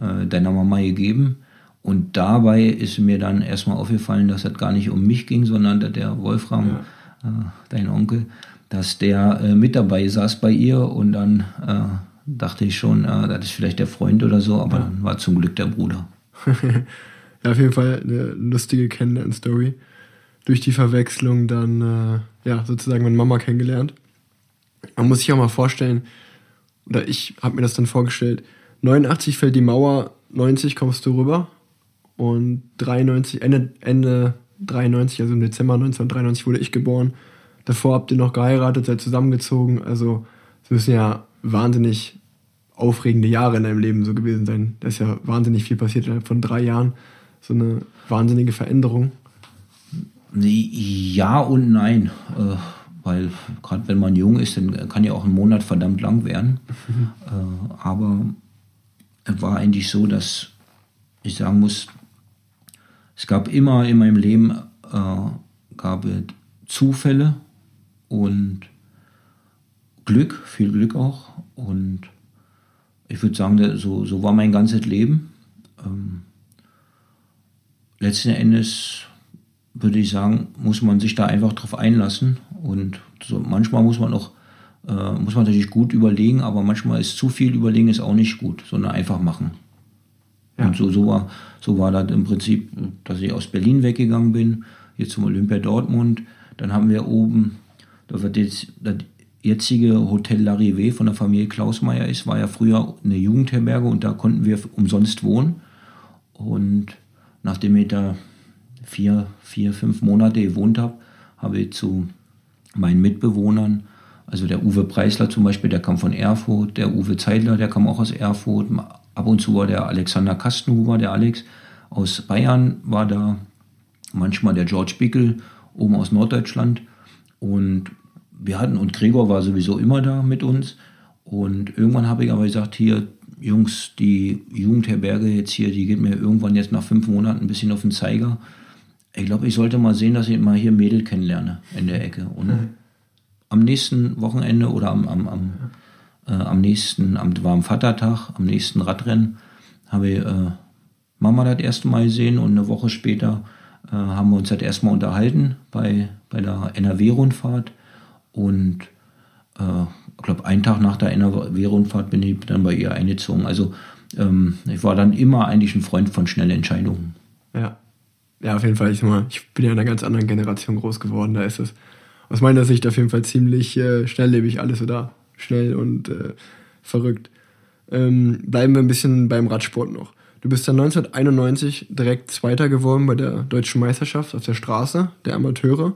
äh, deiner Mama gegeben. Und dabei ist mir dann erstmal aufgefallen, dass das gar nicht um mich ging, sondern dass der Wolfram, ja. äh, dein Onkel, dass der äh, mit dabei saß bei ihr und dann äh, dachte ich schon, äh, das ist vielleicht der Freund oder so, aber ja. dann war zum Glück der Bruder. *laughs* ja, auf jeden Fall eine lustige Kennenlern-Story. Durch die Verwechslung dann, äh, ja, sozusagen meine Mama kennengelernt. Man muss sich auch mal vorstellen, oder ich habe mir das dann vorgestellt, 89 fällt die Mauer, 90 kommst du rüber und 93, Ende, Ende 93, also im Dezember 1993 wurde ich geboren. Davor habt ihr noch geheiratet, seid zusammengezogen. Also es müssen ja wahnsinnig aufregende Jahre in deinem Leben so gewesen sein. Da ist ja wahnsinnig viel passiert innerhalb von drei Jahren. so eine wahnsinnige Veränderung? Ja und nein. Äh, weil gerade wenn man jung ist, dann kann ja auch ein Monat verdammt lang werden. Mhm. *laughs* Äh, aber es war eigentlich so, dass ich sagen muss, es gab immer in meinem Leben äh, gab Zufälle und Glück, viel Glück auch. Und ich würde sagen, so, so war mein ganzes Leben. Ähm, letzten Endes würde ich sagen, muss man sich da einfach drauf einlassen. Und so, manchmal muss man auch, äh, muss man natürlich gut überlegen, aber manchmal ist zu viel überlegen ist auch nicht gut, sondern einfach machen. Ja. Und so, so, war, so war das im Prinzip, dass ich aus Berlin weggegangen bin, hier zum Olympia Dortmund. Dann haben wir oben, da wird jetzt, das jetzige Hotel Larivé von der Familie Klausmeier ist, war ja früher eine Jugendherberge und da konnten wir umsonst wohnen. Und nachdem ich da vier, vier, fünf Monate gewohnt habe, habe ich zu meinen Mitbewohnern, also der Uwe Preisler zum Beispiel, der kam von Erfurt, der Uwe Zeidler, der kam auch aus Erfurt, ab und zu war der Alexander Kastenhuber, der Alex aus Bayern war da, manchmal der George Bickel, oben aus Norddeutschland und wir hatten, und Gregor war sowieso immer da mit uns und irgendwann habe ich aber gesagt, hier, Jungs, die Jugendherberge jetzt hier, die geht mir irgendwann jetzt nach fünf Monaten ein bisschen auf den Zeiger ich glaube, ich sollte mal sehen, dass ich mal hier Mädel kennenlerne in der Ecke. Und mhm. am nächsten Wochenende oder am, am, am, äh, am nächsten, am, war am Vatertag, am nächsten Radrennen, habe ich äh, Mama das erste Mal gesehen und eine Woche später äh, haben wir uns das erstmal unterhalten bei, bei der NRW-Rundfahrt. Und äh, ich glaube, einen Tag nach der NRW-Rundfahrt bin ich dann bei ihr eingezogen. Also ähm, ich war dann immer eigentlich ein Freund von schnellen Entscheidungen. Ja ja, auf jeden Fall, ich, mal, ich bin ja in einer ganz anderen Generation groß geworden. Da ist es aus meiner Sicht auf jeden Fall ziemlich äh, schnelllebig alles oder schnell und äh, verrückt. Ähm, bleiben wir ein bisschen beim Radsport noch. Du bist dann 1991 direkt Zweiter geworden bei der Deutschen Meisterschaft auf der Straße der Amateure.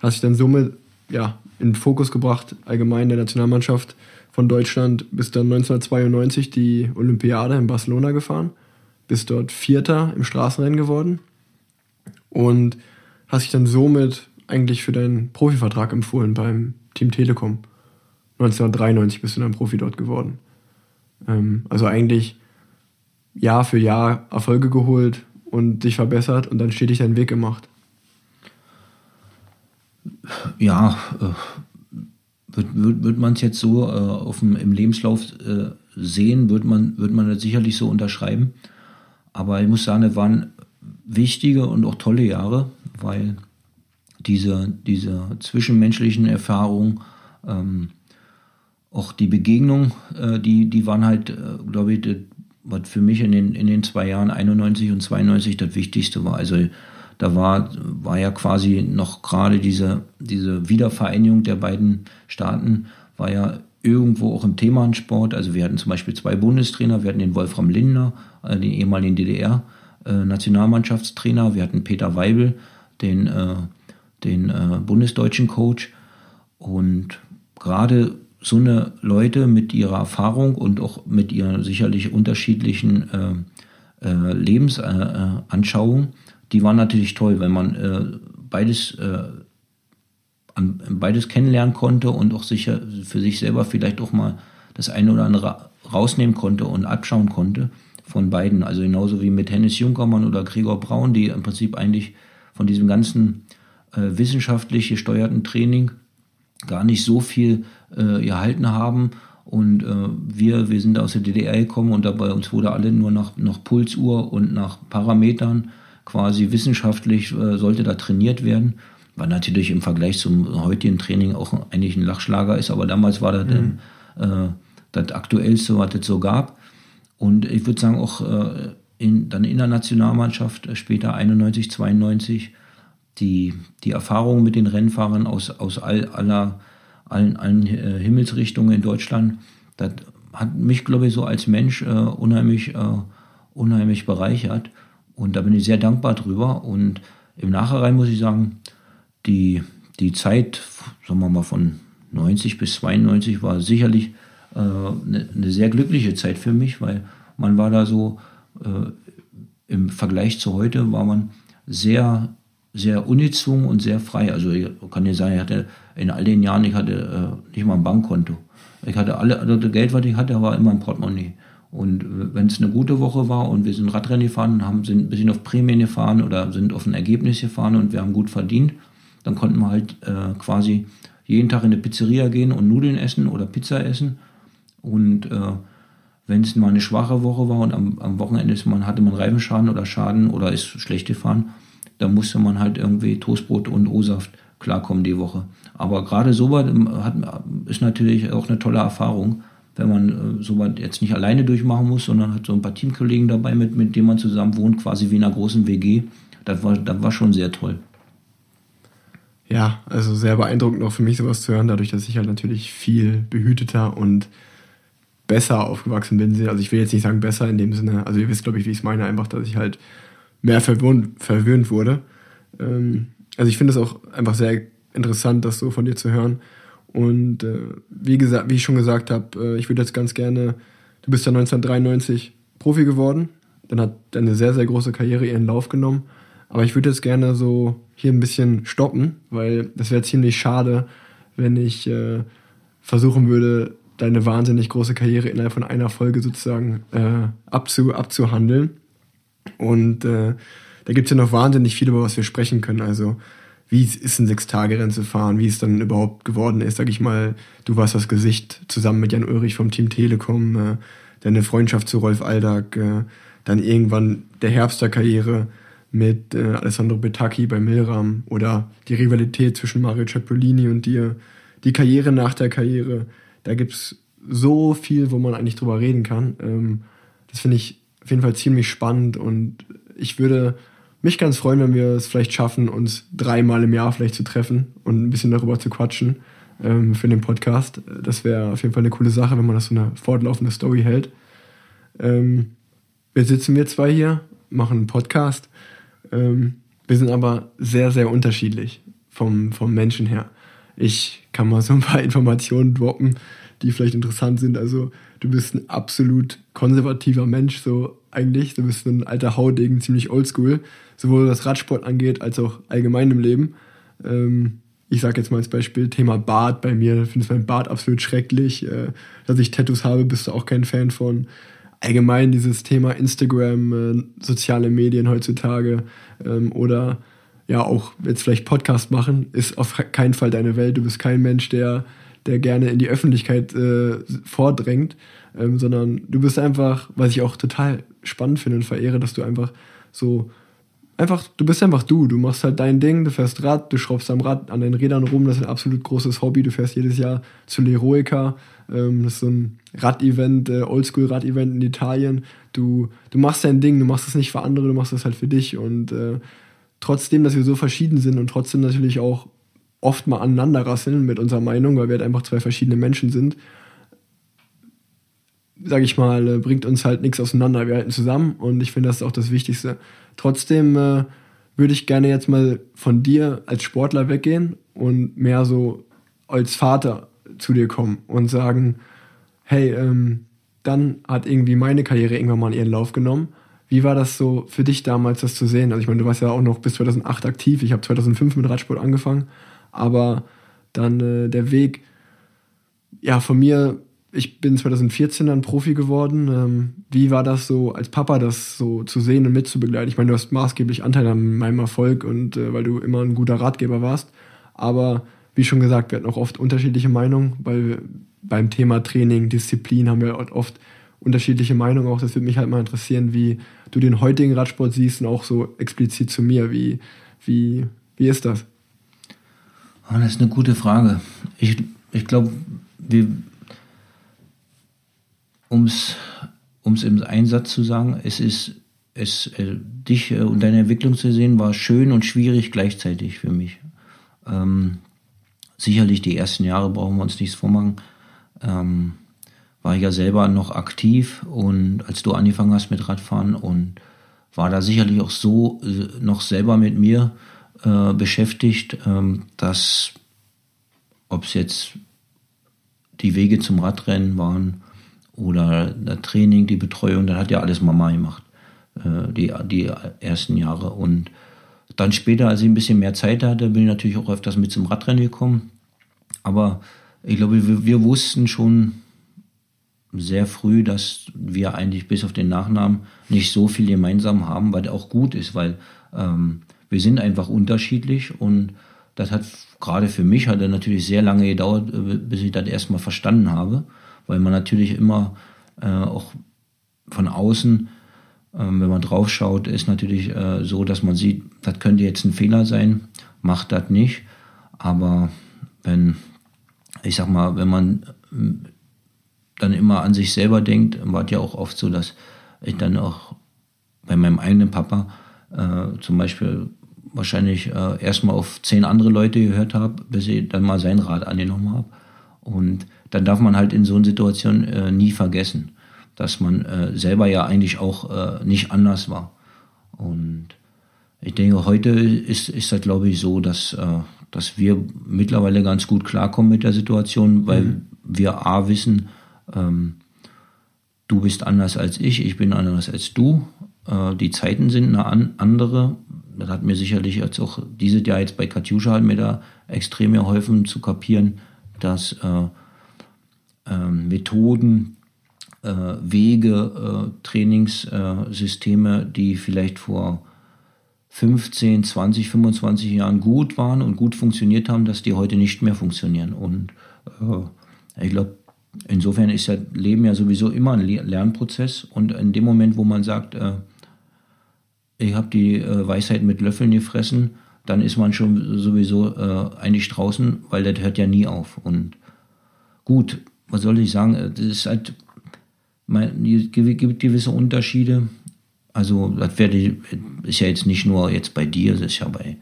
Hast dich dann somit ja, in den Fokus gebracht, allgemein der Nationalmannschaft von Deutschland. Bist dann 1992 die Olympiade in Barcelona gefahren. Bist dort Vierter im Straßenrennen geworden und hast dich dann somit eigentlich für deinen Profivertrag empfohlen beim Team Telekom. 1993 bist du dann Profi dort geworden. Ähm, also eigentlich Jahr für Jahr Erfolge geholt und dich verbessert und dann stetig deinen Weg gemacht. Ja, äh, wird, wird, wird man es jetzt so äh, auf dem, im Lebenslauf äh, sehen, wird man, wird man das sicherlich so unterschreiben. Aber ich muss sagen, es waren wichtige und auch tolle Jahre, weil diese, diese zwischenmenschlichen Erfahrungen, ähm, auch die Begegnung, äh, die, die waren halt, äh, glaube ich, was für mich in den, in den zwei Jahren 91 und 92 das Wichtigste war. Also da war, war ja quasi noch gerade diese, diese Wiedervereinigung der beiden Staaten, war ja irgendwo auch im Thema an Sport. Also wir hatten zum Beispiel zwei Bundestrainer, wir hatten den Wolfram Lindner, äh, den ehemaligen DDR, äh. Wir hatten Peter Weibel, den, äh, den äh, bundesdeutschen Coach. Und gerade so eine Leute mit ihrer Erfahrung und auch mit ihren sicherlich unterschiedlichen äh, äh, Lebensanschauungen, die waren natürlich toll, wenn man äh, beides, äh, an, beides kennenlernen konnte und auch sicher für sich selber vielleicht auch mal das eine oder andere rausnehmen konnte und abschauen konnte von beiden. Also genauso wie mit Hennis Junkermann oder Gregor Braun, die im Prinzip eigentlich von diesem ganzen äh, wissenschaftlich gesteuerten Training gar nicht so viel äh, erhalten haben. Und äh, wir, wir sind aus der DDR gekommen und dabei uns wurde alle nur nach, nach Pulsuhr und nach Parametern quasi wissenschaftlich äh, sollte da trainiert werden. War natürlich im Vergleich zum heutigen Training auch eigentlich ein Lachschlager ist, aber damals war das mhm. äh, das Aktuellste, was es so gab. Und ich würde sagen, auch äh, in, dann in der Nationalmannschaft äh, später 91, 92 die, die Erfahrung mit den Rennfahrern aus, aus all, aller, allen, allen äh, Himmelsrichtungen in Deutschland, das hat mich, glaube ich, so als Mensch äh, unheimlich, äh, unheimlich bereichert. Und da bin ich sehr dankbar drüber. Und im Nachhinein muss ich sagen, die, die Zeit, sagen wir mal, von 90 bis 92 war sicherlich eine, äh, eine sehr glückliche Zeit für mich, weil man war da so äh, im Vergleich zu heute war man sehr, sehr ungezwungen und sehr frei. Also ich kann dir sagen, ich hatte in all den Jahren, ich hatte äh, nicht mal ein Bankkonto. Ich hatte alle, also das Geld, was ich hatte, war immer ein Portemonnaie. Und wenn es eine gute Woche war und wir sind Radrennen gefahren, haben, sind ein bisschen auf Prämien gefahren oder sind auf ein Ergebnis gefahren und wir haben gut verdient, dann konnten wir halt äh, quasi jeden Tag in eine Pizzeria gehen und Nudeln essen oder Pizza essen. Und äh, wenn es mal eine schwache Woche war und am, am Wochenende man, hatte man Reifenschaden oder Schaden oder ist schlecht gefahren, dann musste man halt irgendwie Toastbrot und O-Saft klarkommen die Woche. Aber gerade sowas hat, ist natürlich auch eine tolle Erfahrung, wenn man äh, sowas jetzt nicht alleine durchmachen muss, sondern hat so ein paar Teamkollegen dabei, mit, mit denen man zusammen wohnt, quasi wie in einer großen WG. Das war, das war schon sehr toll. Ja, also sehr beeindruckend auch für mich sowas zu hören, dadurch, dass ich halt natürlich viel behüteter und besser aufgewachsen bin. Also ich will jetzt nicht sagen besser in dem Sinne, also ihr wisst, glaube ich, wie ich es meine, einfach, dass ich halt mehr verwöhnt, verwöhnt wurde. Ähm, also ich finde es auch einfach sehr interessant, das so von dir zu hören. Und äh, wie gesagt, wie ich schon gesagt habe, äh, ich würde jetzt ganz gerne, du bist ja 1993 Profi geworden, dann hat deine sehr, sehr große Karriere ihren Lauf genommen. Aber ich würde jetzt gerne so hier ein bisschen stoppen, weil das wäre ziemlich schade, wenn ich äh, versuchen würde, deine wahnsinnig große Karriere innerhalb von einer Folge sozusagen äh, abzu, abzuhandeln. Und äh, da gibt es ja noch wahnsinnig viel, über was wir sprechen können. Also wie ist ein Sechs-Tage-Rennen zu fahren, wie es dann überhaupt geworden ist, sag ich mal, du warst das Gesicht zusammen mit Jan Ulrich vom Team Telekom, äh, deine Freundschaft zu Rolf Aldag, äh, dann irgendwann der Herbst der Karriere mit äh, Alessandro Betacchi bei Milram oder die Rivalität zwischen Mario Cipollini und dir, die Karriere nach der Karriere, da gibt's so viel, wo man eigentlich drüber reden kann. Ähm, das finde ich auf jeden Fall ziemlich spannend und ich würde mich ganz freuen, wenn wir es vielleicht schaffen, uns dreimal im Jahr vielleicht zu treffen und ein bisschen darüber zu quatschen ähm, für den Podcast. Das wäre auf jeden Fall eine coole Sache, wenn man das so eine fortlaufende Story hält. Ähm, wir sitzen wir zwei hier, machen einen Podcast. Ähm, wir sind aber sehr, sehr unterschiedlich vom, vom Menschen her. Ich kann mal so ein paar *laughs* Informationen droppen, die vielleicht interessant sind. Also du bist ein absolut konservativer Mensch, so eigentlich. Du bist ein alter Haudegen, ziemlich oldschool sowohl was Radsport angeht, als auch allgemein im Leben. Ähm, ich sage jetzt mal als Beispiel Thema Bart bei mir. Findest mein Bart absolut schrecklich. Äh, dass ich Tattoos habe, bist du auch kein Fan von. Allgemein dieses Thema Instagram, äh, soziale Medien heutzutage ähm, oder ja auch jetzt vielleicht Podcast machen, ist auf keinen Fall deine Welt. Du bist kein Mensch, der, der gerne in die Öffentlichkeit äh, vordrängt, ähm, sondern du bist einfach, was ich auch total spannend finde und verehre, dass du einfach so einfach, du bist einfach du. Du machst halt dein Ding, du fährst Rad, du schraubst am Rad an den Rädern rum, das ist ein absolut großes Hobby. Du fährst jedes Jahr zu Leroica, ähm, das ist so ein Rad-Event, äh, Oldschool-Rad-Event in Italien. Du, du machst dein Ding, du machst es nicht für andere, du machst es halt für dich. Und äh, trotzdem, dass wir so verschieden sind und trotzdem natürlich auch oft mal aneinander rasseln mit unserer Meinung, weil wir halt einfach zwei verschiedene Menschen sind, sage ich mal, äh, bringt uns halt nichts auseinander. Wir halten zusammen und ich finde, das ist auch das Wichtigste. Trotzdem äh, würde ich gerne jetzt mal von dir als Sportler weggehen und mehr so als Vater zu dir kommen und sagen, hey, ähm, dann hat irgendwie meine Karriere irgendwann mal ihren Lauf genommen. Wie war das so für dich damals, das zu sehen? Also ich meine, du warst ja auch noch bis 2008 aktiv. Ich habe 2005 mit Radsport angefangen, aber dann äh, der Weg, ja, von mir ich bin 2014 dann Profi geworden. Ähm, wie war das so als Papa, das so zu sehen und mitzubegleiten? Ich meine, du hast maßgeblich Anteil an meinem Erfolg und äh, weil du immer ein guter Ratgeber warst. Aber wie schon gesagt, wir hatten auch oft unterschiedliche Meinungen, weil beim Thema Training, Disziplin haben wir oft unterschiedliche Meinungen. Auch das würde mich halt mal interessieren, wie du den heutigen Radsport siehst und auch so explizit zu mir. Wie, wie, wie ist das? Ah, das ist eine gute Frage. Ich, ich glaube, wir um es im Einsatz zu sagen, es ist, es, äh, dich äh, und deine Entwicklung zu sehen, war schön und schwierig gleichzeitig für mich. Ähm, sicherlich die ersten Jahre brauchen wir uns nichts vormachen. Ähm, war ich ja selber noch aktiv und als du angefangen hast mit Radfahren und war da sicherlich auch so äh, noch selber mit mir äh, beschäftigt, ähm, dass ob es jetzt die Wege zum Radrennen waren oder das Training, die Betreuung, das hat ja alles Mama gemacht. äh, die, die ersten Jahre. Und dann später, als ich ein bisschen mehr Zeit hatte, bin ich natürlich auch öfters mit zum Radrennen gekommen. Aber ich glaube, wir, wir wussten schon sehr früh, dass wir eigentlich bis auf den Nachnamen nicht so viel gemeinsam haben, weil auch gut ist, weil ähm, wir sind einfach unterschiedlich und das hat gerade für mich hat natürlich sehr lange gedauert, äh, bis ich das erstmal verstanden habe, weil man natürlich immer äh, auch von außen, äh, wenn man drauf schaut, ist natürlich äh, so, dass man sieht, das könnte jetzt ein Fehler sein, macht das nicht. Aber wenn, ich sag mal, wenn man äh, dann immer an sich selber denkt, war es ja auch oft so, dass ich dann auch bei meinem eigenen Papa äh, zum Beispiel wahrscheinlich äh, erstmal auf zehn andere Leute gehört habe, bis ich dann mal sein Rat angenommen habe. Und dann darf man halt in so einer Situation äh, nie vergessen, dass man äh, selber ja eigentlich auch äh, nicht anders war. Und ich denke, heute ist, ist das, glaube ich, so, dass, äh, dass wir mittlerweile ganz gut klarkommen mit der Situation, weil mhm. wir A wissen, ähm, du bist anders als ich, ich bin anders als du. Äh, die Zeiten sind eine an, andere das hat mir sicherlich jetzt auch dieses Jahr jetzt bei Katjuscha hat mir da extrem geholfen zu kapieren, dass äh, äh, Methoden, äh, Wege, äh, Trainingssysteme, die vielleicht vor 15, 20, 25 Jahren gut waren und gut funktioniert haben, dass die heute nicht mehr funktionieren. Und äh, ich glaube, insofern ist ja Leben ja sowieso immer ein Lernprozess. Und in dem Moment, wo man sagt, äh, ich habe die äh, Weisheit mit Löffeln gefressen, dann ist man schon sowieso äh, eigentlich draußen, weil das hört ja nie auf. Und gut, was soll ich sagen? Äh, das ist halt, es gibt gewisse Unterschiede. Also, das werde ist ja jetzt nicht nur jetzt bei dir, das ist ja bei,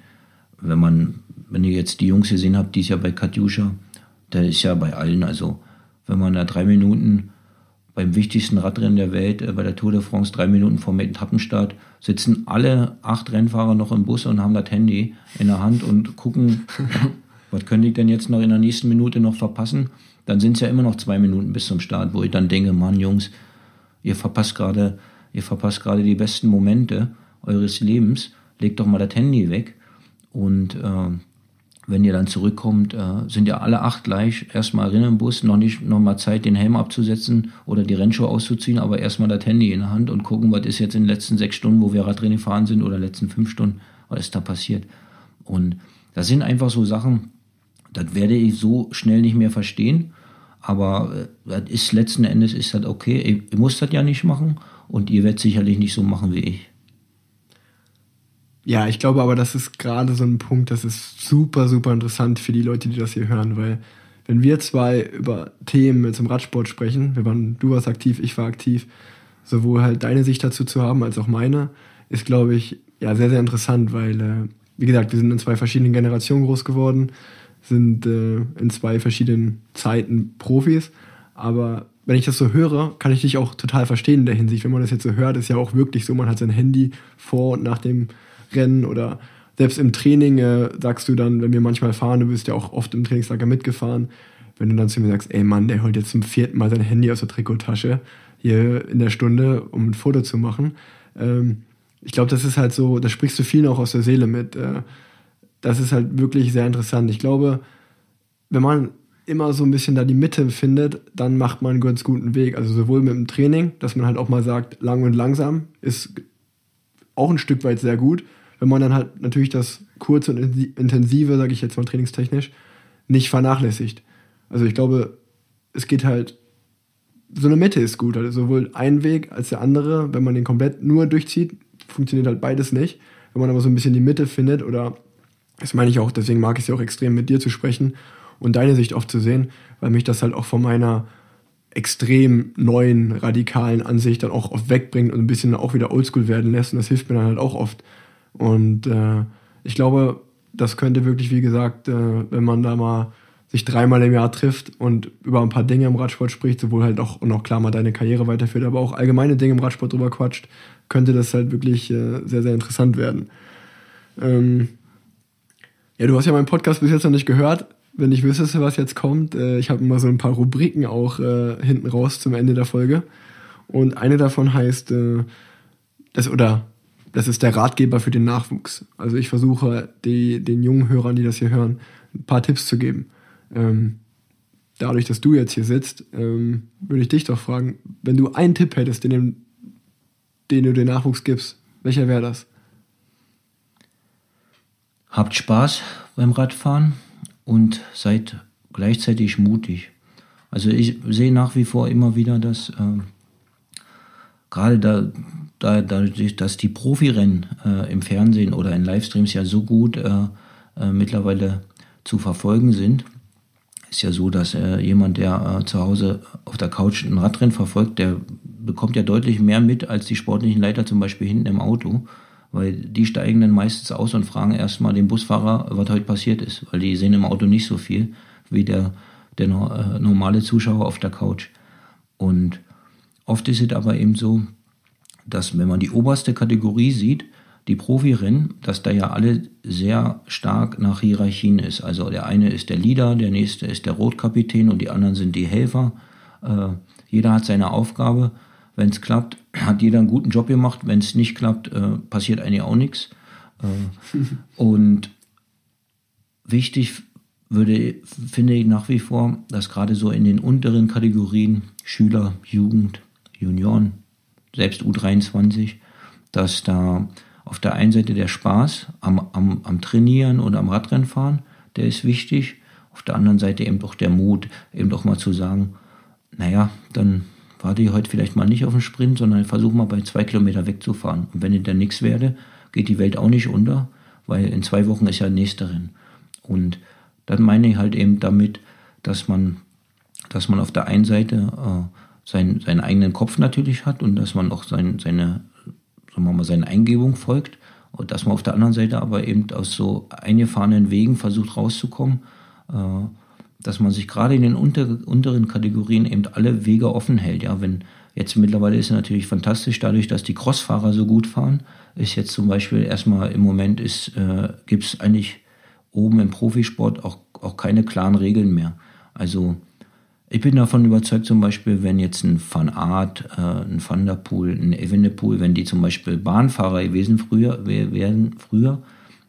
wenn man, wenn ihr jetzt die Jungs gesehen habt, die ist ja bei Katjuscha, der ist ja bei allen. Also, wenn man da drei Minuten beim wichtigsten Radrennen der Welt, äh, bei der Tour de France, drei Minuten vor dem Etappenstart, sitzen alle acht Rennfahrer noch im Bus und haben das Handy in der Hand und gucken, *laughs* was könnte ich denn jetzt noch in der nächsten Minute noch verpassen? Dann sind es ja immer noch zwei Minuten bis zum Start, wo ich dann denke, Mann, Jungs, ihr verpasst gerade, ihr verpasst gerade die besten Momente eures Lebens, legt doch mal das Handy weg und äh, wenn ihr dann zurückkommt, äh, sind ja alle acht gleich. Erstmal rein im Bus, noch nicht noch mal Zeit, den Helm abzusetzen oder die Rennschuhe auszuziehen, aber erstmal das Handy in der Hand und gucken, was ist jetzt in den letzten sechs Stunden, wo wir Radrennen gefahren sind oder letzten fünf Stunden, was ist da passiert. Und das sind einfach so Sachen, das werde ich so schnell nicht mehr verstehen. Aber äh, das ist letzten Endes ist das okay. Ich muss das ja nicht machen und ihr werdet sicherlich nicht so machen wie ich. Ja, ich glaube aber, das ist gerade so ein Punkt, das ist super, super interessant für die Leute, die das hier hören, weil wenn wir zwei über Themen zum Radsport sprechen, wir waren, du warst aktiv, ich war aktiv, sowohl halt deine Sicht dazu zu haben, als auch meine, ist, glaube ich, ja, sehr, sehr interessant, weil, äh, wie gesagt, wir sind in zwei verschiedenen Generationen groß geworden, sind äh, in zwei verschiedenen Zeiten Profis, aber wenn ich das so höre, kann ich dich auch total verstehen in der Hinsicht. Wenn man das jetzt so hört, ist ja auch wirklich so, man hat sein Handy vor und nach dem Rennen oder selbst im Training äh, sagst du dann, wenn wir manchmal fahren, du bist ja auch oft im Trainingslager mitgefahren, wenn du dann zu mir sagst, ey Mann, der holt jetzt zum vierten Mal sein Handy aus der Trikottasche hier in der Stunde, um ein Foto zu machen. Ähm, ich glaube, das ist halt so, da sprichst du viel noch aus der Seele mit. Äh, das ist halt wirklich sehr interessant. Ich glaube, wenn man immer so ein bisschen da die Mitte findet, dann macht man einen ganz guten Weg. Also sowohl mit dem Training, dass man halt auch mal sagt, lang und langsam ist auch ein Stück weit sehr gut wenn man dann halt natürlich das kurze und intensive, sage ich jetzt mal trainingstechnisch, nicht vernachlässigt. Also ich glaube, es geht halt, so eine Mitte ist gut. Also sowohl ein Weg als der andere, wenn man den komplett nur durchzieht, funktioniert halt beides nicht. Wenn man aber so ein bisschen die Mitte findet, oder das meine ich auch, deswegen mag ich es ja auch extrem mit dir zu sprechen und deine Sicht oft zu sehen, weil mich das halt auch von meiner extrem neuen, radikalen Ansicht dann auch oft wegbringt und ein bisschen auch wieder oldschool werden lässt. Und das hilft mir dann halt auch oft, und äh, ich glaube, das könnte wirklich, wie gesagt, äh, wenn man da mal sich dreimal im Jahr trifft und über ein paar Dinge im Radsport spricht, sowohl halt auch und klar mal deine Karriere weiterführt, aber auch allgemeine Dinge im Radsport drüber quatscht, könnte das halt wirklich äh, sehr, sehr interessant werden. Ähm, ja, du hast ja meinen Podcast bis jetzt noch nicht gehört. Wenn ich wüsste, was jetzt kommt, äh, ich habe immer so ein paar Rubriken auch äh, hinten raus zum Ende der Folge. Und eine davon heißt, äh, das oder das ist der Ratgeber für den Nachwuchs. Also ich versuche die, den jungen Hörern, die das hier hören, ein paar Tipps zu geben. Ähm, dadurch, dass du jetzt hier sitzt, ähm, würde ich dich doch fragen, wenn du einen Tipp hättest, den, den du den Nachwuchs gibst, welcher wäre das? Habt Spaß beim Radfahren und seid gleichzeitig mutig. Also ich sehe nach wie vor immer wieder, dass äh, gerade da, da, dadurch, dass die Profirennen äh, im Fernsehen oder in Livestreams ja so gut äh, äh mittlerweile zu verfolgen sind, ist ja so, dass äh, jemand, der äh, zu Hause auf der Couch ein Radrennen verfolgt, der bekommt ja deutlich mehr mit als die sportlichen Leiter zum Beispiel hinten im Auto, weil die steigen dann meistens aus und fragen erstmal den Busfahrer, was heute passiert ist, weil die sehen im Auto nicht so viel wie der, der äh, normale Zuschauer auf der Couch. Und oft ist es aber eben so, dass wenn man die oberste Kategorie sieht, die Profirennen, dass da ja alle sehr stark nach Hierarchien ist. Also der eine ist der Leader, der nächste ist der Rotkapitän und die anderen sind die Helfer. Äh, jeder hat seine Aufgabe. Wenn es klappt, *clears throat* hat jeder einen guten Job gemacht. Wenn es nicht klappt, äh, passiert eigentlich auch nichts. Äh, und wichtig würde, finde ich nach wie vor, dass gerade so in den unteren Kategorien Schüler, Jugend, Junioren, selbst U23, dass da auf der einen Seite der Spaß am, am, am Trainieren und am Radrennfahren, der ist wichtig. Auf der anderen Seite eben doch der Mut, eben doch mal zu sagen, naja, dann warte ich heute vielleicht mal nicht auf den Sprint, sondern versuche mal bei zwei Kilometer wegzufahren. Und wenn ich dann nichts werde, geht die Welt auch nicht unter, weil in zwei Wochen ist ja der nächste Rennen. Und dann meine ich halt eben damit, dass man, dass man auf der einen Seite äh, sein, seinen eigenen Kopf natürlich hat und dass man auch sein, seine sagen wir mal, seinen Eingebungen folgt und dass man auf der anderen Seite aber eben aus so eingefahrenen Wegen versucht rauszukommen, äh, dass man sich gerade in den unter, unteren Kategorien eben alle Wege offen hält. Ja, wenn jetzt mittlerweile ist es natürlich fantastisch, dadurch, dass die Crossfahrer so gut fahren, ist jetzt zum Beispiel erstmal im Moment ist, äh, gibt es eigentlich oben im Profisport auch, auch keine klaren Regeln mehr. Also ich bin davon überzeugt, zum Beispiel, wenn jetzt ein Van Art, äh, ein Van der Poel, ein Evenepoel, wenn die zum Beispiel Bahnfahrer gewesen früher, wären früher,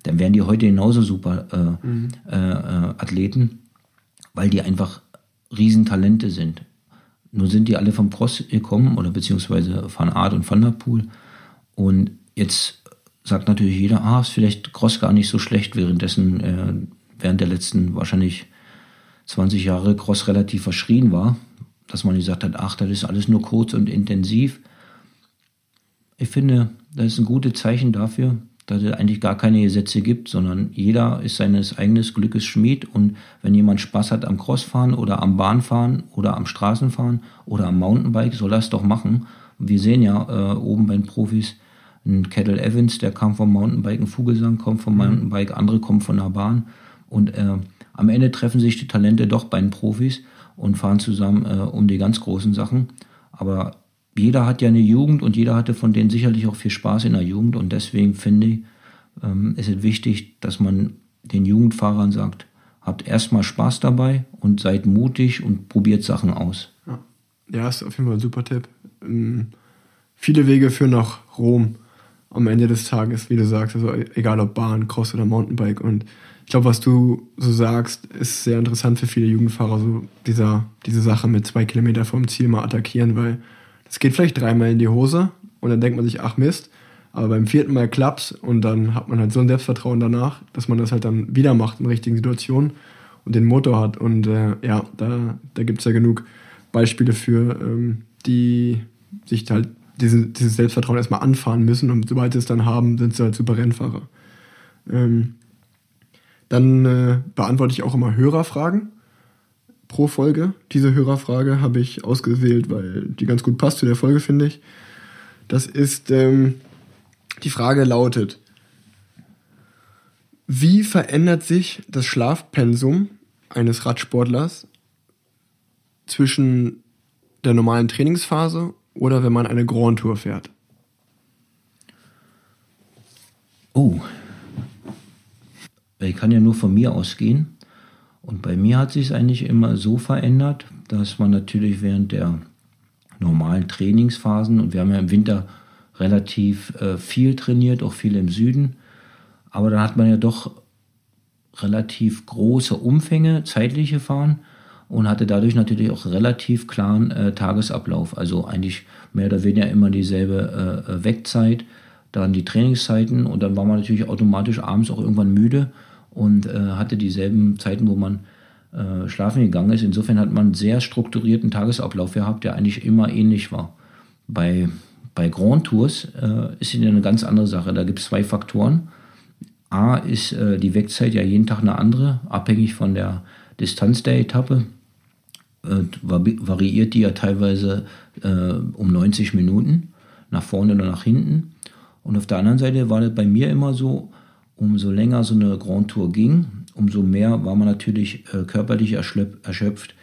dann wären die heute genauso super äh, mhm. äh, äh, Athleten, weil die einfach Riesentalente sind. Nur sind die alle vom Cross gekommen oder beziehungsweise Van Art und Van der Poel. Und jetzt sagt natürlich jeder, ah, ist vielleicht Cross gar nicht so schlecht, währenddessen äh, während der letzten wahrscheinlich 20 Jahre Cross relativ verschrien war, dass man gesagt hat, ach, das ist alles nur kurz und intensiv. Ich finde, das ist ein gutes Zeichen dafür, dass es eigentlich gar keine Gesetze gibt, sondern jeder ist seines eigenen Glückes Schmied und wenn jemand Spaß hat am Crossfahren oder am Bahnfahren oder am Straßenfahren oder am Mountainbike, soll er es doch machen. Wir sehen ja äh, oben bei den Profis, ein Kettle Evans, der kam vom Mountainbike, ein Vogelsang kommt vom mhm. Mountainbike, andere kommen von der Bahn und äh, am Ende treffen sich die Talente doch bei den Profis und fahren zusammen äh, um die ganz großen Sachen. Aber jeder hat ja eine Jugend und jeder hatte von denen sicherlich auch viel Spaß in der Jugend. Und deswegen finde ich, ähm, ist es wichtig, dass man den Jugendfahrern sagt, habt erstmal Spaß dabei und seid mutig und probiert Sachen aus. Ja, ist auf jeden Fall ein super Tipp. Ähm, viele Wege führen nach Rom am Ende des Tages, wie du sagst, also egal ob Bahn, Cross oder Mountainbike. Und glaube, was du so sagst, ist sehr interessant für viele Jugendfahrer, so dieser, diese Sache mit zwei Kilometer vom Ziel mal attackieren, weil das geht vielleicht dreimal in die Hose und dann denkt man sich, ach Mist, aber beim vierten Mal klappt's und dann hat man halt so ein Selbstvertrauen danach, dass man das halt dann wieder macht in richtigen Situationen und den Motor hat. Und äh, ja, da, da gibt es ja genug Beispiele für, ähm, die sich halt diesen, dieses Selbstvertrauen erstmal anfahren müssen und sobald sie es dann haben, sind sie halt super Rennfahrer. Ähm, dann äh, beantworte ich auch immer Hörerfragen pro Folge. Diese Hörerfrage habe ich ausgewählt, weil die ganz gut passt zu der Folge, finde ich. Das ist, ähm, die Frage lautet, wie verändert sich das Schlafpensum eines Radsportlers zwischen der normalen Trainingsphase oder wenn man eine Grand Tour fährt? Oh. Ich kann ja nur von mir ausgehen. Und bei mir hat sich es eigentlich immer so verändert, dass man natürlich während der normalen Trainingsphasen, und wir haben ja im Winter relativ äh, viel trainiert, auch viel im Süden. Aber da hat man ja doch relativ große Umfänge zeitlich gefahren und hatte dadurch natürlich auch relativ klaren äh, Tagesablauf. Also eigentlich mehr oder weniger immer dieselbe äh, Wegzeit, dann die Trainingszeiten und dann war man natürlich automatisch abends auch irgendwann müde und äh, hatte dieselben Zeiten, wo man äh, schlafen gegangen ist. Insofern hat man einen sehr strukturierten Tagesablauf gehabt, der eigentlich immer ähnlich war. Bei, bei Grand Tours äh, ist es eine ganz andere Sache. Da gibt es zwei Faktoren. A ist äh, die Wegzeit ja jeden Tag eine andere, abhängig von der Distanz der Etappe. Variiert die ja teilweise äh, um 90 Minuten, nach vorne oder nach hinten. Und auf der anderen Seite war das bei mir immer so, umso länger so eine Grand Tour ging, umso mehr war man natürlich äh, körperlich erschöpft.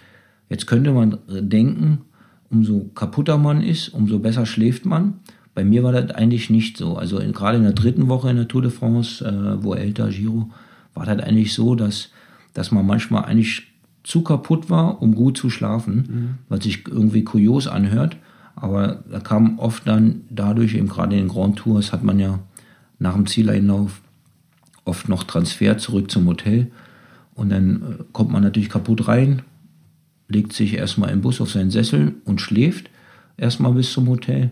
Jetzt könnte man denken, umso kaputter man ist, umso besser schläft man. Bei mir war das eigentlich nicht so. Also in, gerade in der dritten Woche in der Tour de France, äh, wo älter Giro, war das eigentlich so, dass, dass man manchmal eigentlich zu kaputt war, um gut zu schlafen, mhm. was sich irgendwie kurios anhört. Aber da kam oft dann dadurch, eben gerade in den Grand Tours, hat man ja nach dem Zieleinlauf oft noch Transfer zurück zum Hotel. Und dann äh, kommt man natürlich kaputt rein, legt sich erstmal im Bus auf seinen Sessel und schläft erstmal bis zum Hotel.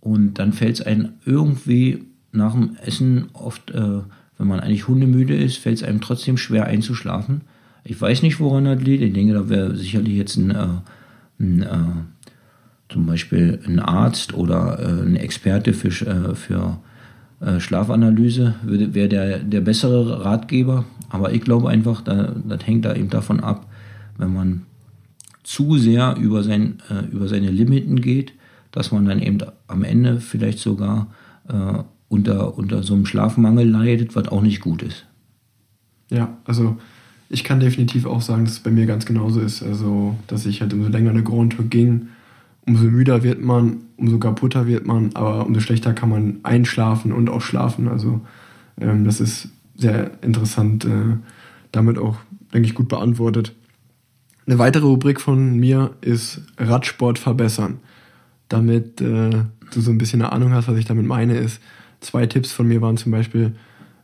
Und dann fällt es einem irgendwie nach dem Essen oft, äh, wenn man eigentlich hundemüde ist, fällt es einem trotzdem schwer einzuschlafen. Ich weiß nicht, woran das liegt. Ich denke, da wäre sicherlich jetzt ein, äh, ein äh, zum Beispiel ein Arzt oder äh, ein Experte für, äh, für Schlafanalyse, wäre der, der bessere Ratgeber. Aber ich glaube einfach, da, das hängt da eben davon ab, wenn man zu sehr über, sein, äh, über seine Limiten geht, dass man dann eben am Ende vielleicht sogar äh, unter, unter so einem Schlafmangel leidet, was auch nicht gut ist. Ja, also ich kann definitiv auch sagen, dass es bei mir ganz genauso ist. Also, dass ich halt umso länger eine Grand Tour ging, umso müder wird man, umso kaputter wird man, aber umso schlechter kann man einschlafen und auch schlafen. Also, ähm, das ist sehr interessant, äh, damit auch, denke ich, gut beantwortet. Eine weitere Rubrik von mir ist Radsport verbessern. Damit äh, du so ein bisschen eine Ahnung hast, was ich damit meine, ist, zwei Tipps von mir waren zum Beispiel,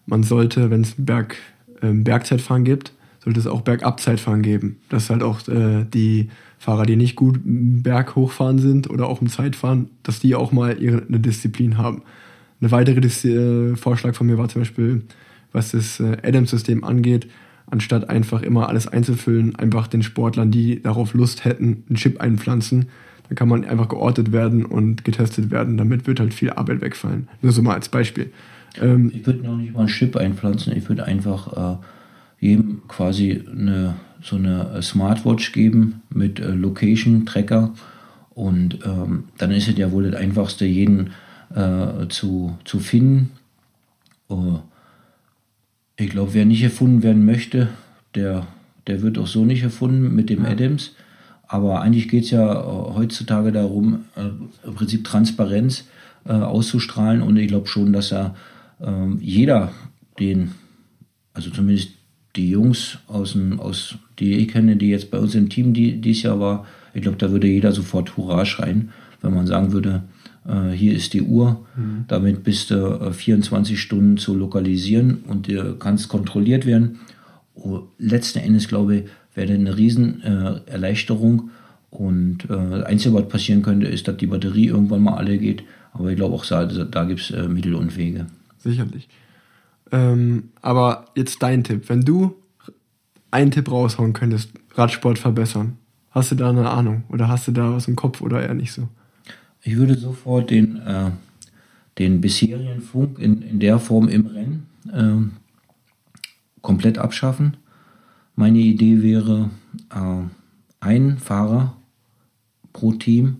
man sollte, wenn es Berg, äh, Bergzeitfahren gibt, sollte es auch Bergabzeitfahren geben. Dass halt auch äh, die Fahrer, die nicht gut berghochfahren sind oder auch im Zeitfahren, dass die auch mal ihre, eine Disziplin haben. Eine weitere Dis äh, Vorschlag von mir war zum Beispiel, was das äh, Adams-System angeht, anstatt einfach immer alles einzufüllen, einfach den Sportlern, die darauf Lust hätten, einen Chip einpflanzen. Dann kann man einfach geortet werden und getestet werden. Damit wird halt viel Arbeit wegfallen. Nur so mal als Beispiel. Ähm, ich würde noch nicht mal einen Chip einpflanzen. Ich würde einfach äh, jedem quasi eine, so eine Smartwatch geben mit äh, Location-Tracker. Und ähm, dann ist es ja wohl das Einfachste, jeden äh, zu, zu finden. Uh, ich glaube, wer nicht erfunden werden möchte, der, der wird auch so nicht erfunden mit dem ja. Adams. Aber eigentlich geht es ja äh, heutzutage darum, äh, im Prinzip Transparenz äh, auszustrahlen. Und ich glaube schon, dass ja ähm, jeder den, also zumindest die Jungs aus, dem, aus die ich kenne, die jetzt bei uns im Team die, dieses Jahr war, ich glaube, da würde jeder sofort Hurra schreien, wenn man sagen würde, äh, hier ist die Uhr, mhm. damit bist du äh, 24 Stunden zu lokalisieren und du kannst kontrolliert werden. Oh, letzten Endes, glaube ich, wäre eine riesen äh, Erleichterung und äh, das Einzige, was passieren könnte, ist, dass die Batterie irgendwann mal alle geht, aber ich glaube auch, da, da gibt es äh, Mittel und Wege. Sicherlich. Ähm, aber jetzt dein Tipp. Wenn du einen Tipp raushauen könntest, Radsport verbessern, hast du da eine Ahnung? Oder hast du da was im Kopf oder eher nicht so? Ich würde sofort den, äh, den bisherigen Funk in, in der Form im Rennen äh, komplett abschaffen. Meine Idee wäre, äh, ein Fahrer pro Team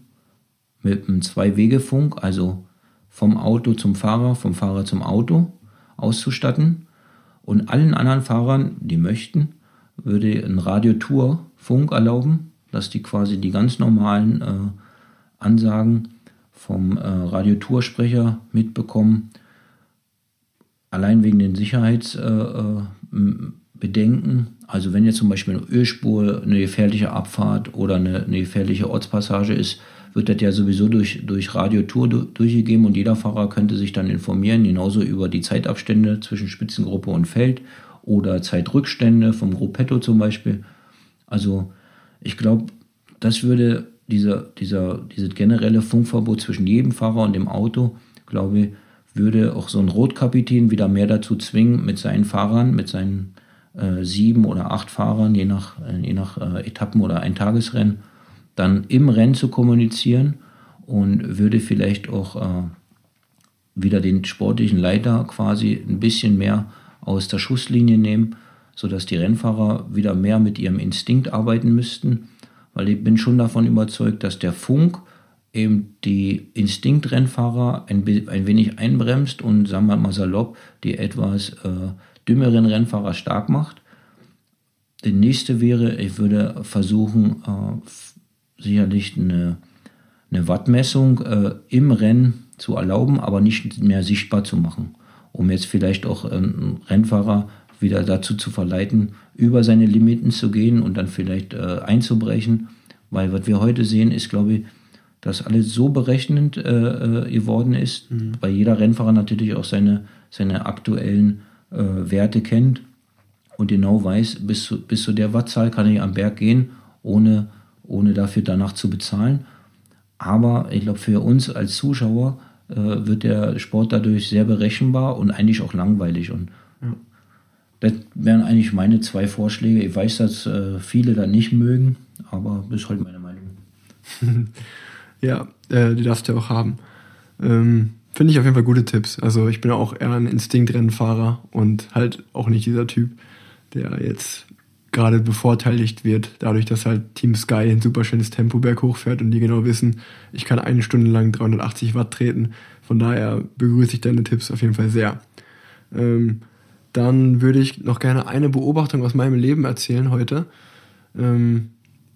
mit einem Zwei-Wege-Funk, also vom Auto zum Fahrer, vom Fahrer zum Auto auszustatten. Und allen anderen Fahrern, die möchten, würde ein Radiotour-Funk erlauben, dass die quasi die ganz normalen äh, Ansagen vom äh, Radiotoursprecher mitbekommen. Allein wegen den Sicherheitsbedenken. Äh, also wenn jetzt zum Beispiel eine Ölspur, eine gefährliche Abfahrt oder eine, eine gefährliche Ortspassage ist, wird das ja sowieso durch, durch Radiotour durchgegeben und jeder Fahrer könnte sich dann informieren, genauso über die Zeitabstände zwischen Spitzengruppe und Feld oder Zeitrückstände vom Gruppetto zum Beispiel. Also ich glaube, das würde dieser, dieser, dieses generelle Funkverbot zwischen jedem Fahrer und dem Auto, glaube ich, würde auch so ein Rotkapitän wieder mehr dazu zwingen, mit seinen Fahrern, mit seinen äh, sieben oder acht Fahrern, je nach, äh, je nach äh, Etappen oder Eintagesrennen, dann im Rennen zu kommunizieren und würde vielleicht auch äh, wieder den sportlichen Leiter quasi ein bisschen mehr aus der Schusslinie nehmen, sodass die Rennfahrer wieder mehr mit ihrem Instinkt arbeiten müssten, weil ich bin schon davon überzeugt, dass der Funk eben die Instinktrennfahrer ein, ein wenig einbremst und, sagen wir mal salopp, die etwas äh, dümmeren Rennfahrer stark macht. Der nächste wäre, ich würde versuchen, äh, sicherlich eine, eine Wattmessung äh, im Rennen zu erlauben, aber nicht mehr sichtbar zu machen, um jetzt vielleicht auch einen Rennfahrer wieder dazu zu verleiten, über seine Limiten zu gehen und dann vielleicht äh, einzubrechen. Weil was wir heute sehen, ist, glaube ich, dass alles so berechnend äh, äh, geworden ist, mhm. weil jeder Rennfahrer natürlich auch seine, seine aktuellen äh, Werte kennt und genau weiß, bis zu, bis zu der Wattzahl kann ich am Berg gehen, ohne, ohne dafür danach zu bezahlen. Aber ich glaube, für uns als Zuschauer äh, wird der Sport dadurch sehr berechenbar und eigentlich auch langweilig. Und ja. das wären eigentlich meine zwei Vorschläge. Ich weiß, dass äh, viele da nicht mögen, aber das ist halt meine Meinung. *laughs* Ja, äh, die darfst du auch haben. Ähm, Finde ich auf jeden Fall gute Tipps. Also ich bin auch eher ein Instinktrennfahrer und halt auch nicht dieser Typ, der jetzt gerade bevorteiligt wird, dadurch, dass halt Team Sky ein super schönes Tempo berghoch fährt und die genau wissen, ich kann eine Stunde lang 380 Watt treten. Von daher begrüße ich deine Tipps auf jeden Fall sehr. Ähm, dann würde ich noch gerne eine Beobachtung aus meinem Leben erzählen heute. Ähm,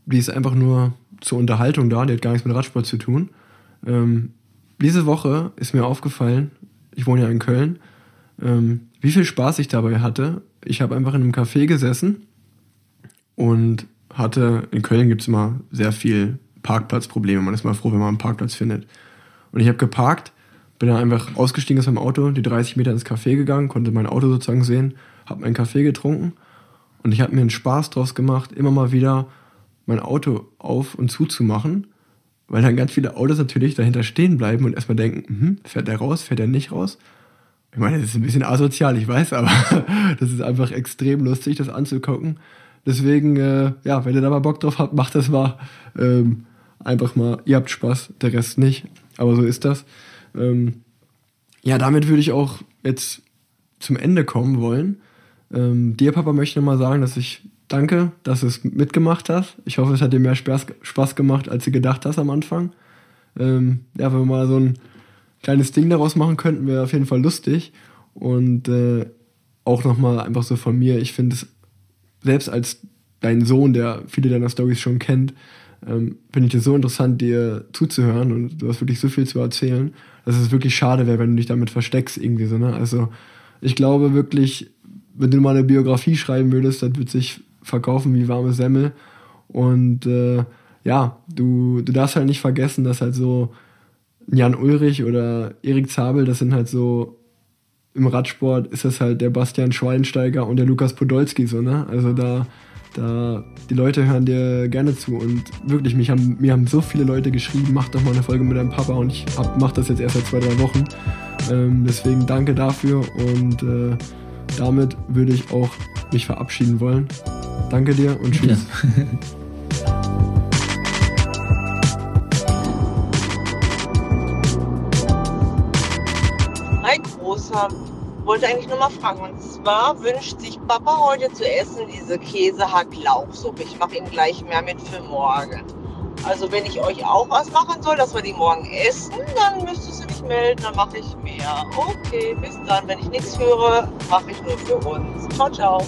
die ist einfach nur zur Unterhaltung da, die hat gar nichts mit Radsport zu tun. Ähm, diese Woche ist mir aufgefallen, ich wohne ja in Köln, ähm, wie viel Spaß ich dabei hatte. Ich habe einfach in einem Café gesessen und hatte, in Köln gibt es immer sehr viel Parkplatzprobleme. Man ist mal froh, wenn man einen Parkplatz findet. Und ich habe geparkt, bin dann einfach ausgestiegen aus meinem Auto, die 30 Meter ins Café gegangen, konnte mein Auto sozusagen sehen, habe meinen Kaffee getrunken und ich habe mir einen Spaß draus gemacht, immer mal wieder mein Auto auf und zuzumachen, weil dann ganz viele Autos natürlich dahinter stehen bleiben und erstmal denken, hm, fährt der raus, fährt er nicht raus? Ich meine, das ist ein bisschen asozial, ich weiß, aber *laughs* das ist einfach extrem lustig, das anzugucken. Deswegen, äh, ja, wenn ihr da mal Bock drauf habt, macht das mal. Ähm, einfach mal, ihr habt Spaß, der Rest nicht. Aber so ist das. Ähm, ja, damit würde ich auch jetzt zum Ende kommen wollen. Ähm, dir, Papa, möchte ich nochmal sagen, dass ich danke, dass du es mitgemacht hast. Ich hoffe, es hat dir mehr Spaß, Spaß gemacht, als du gedacht hast am Anfang. Ähm, ja, wenn wir mal so ein kleines Ding daraus machen könnten, wäre auf jeden Fall lustig. Und äh, auch nochmal einfach so von mir, ich finde es, selbst als dein Sohn, der viele deiner Stories schon kennt, ähm, finde ich es so interessant, dir zuzuhören und du hast wirklich so viel zu erzählen, dass es wirklich schade wäre, wenn du dich damit versteckst irgendwie so, ne? Also ich glaube wirklich, wenn du mal eine Biografie schreiben würdest, dann wird sich verkaufen wie warme Semmel. Und äh, ja, du, du darfst halt nicht vergessen, dass halt so Jan Ulrich oder Erik Zabel, das sind halt so im Radsport ist das halt der Bastian Schweinsteiger und der Lukas Podolski so, ne? Also da, da, die Leute hören dir gerne zu und wirklich, mich haben, mir haben so viele Leute geschrieben, mach doch mal eine Folge mit deinem Papa und ich hab, mach das jetzt erst seit zwei, drei Wochen. Ähm, deswegen danke dafür und äh, damit würde ich auch mich verabschieden wollen. Danke dir und tschüss. Hi *laughs* Großer, wollte eigentlich nur mal fragen. Und zwar wünscht sich Papa heute zu essen diese Käse-Hack-Lauchsuppe. Ich mache ihn gleich mehr mit für morgen. Also wenn ich euch auch was machen soll, dass wir die morgen essen, dann müsstest du mich melden, dann mache ich mehr. Okay, bis dann. Wenn ich nichts höre, mache ich nur für uns. Ciao, ciao.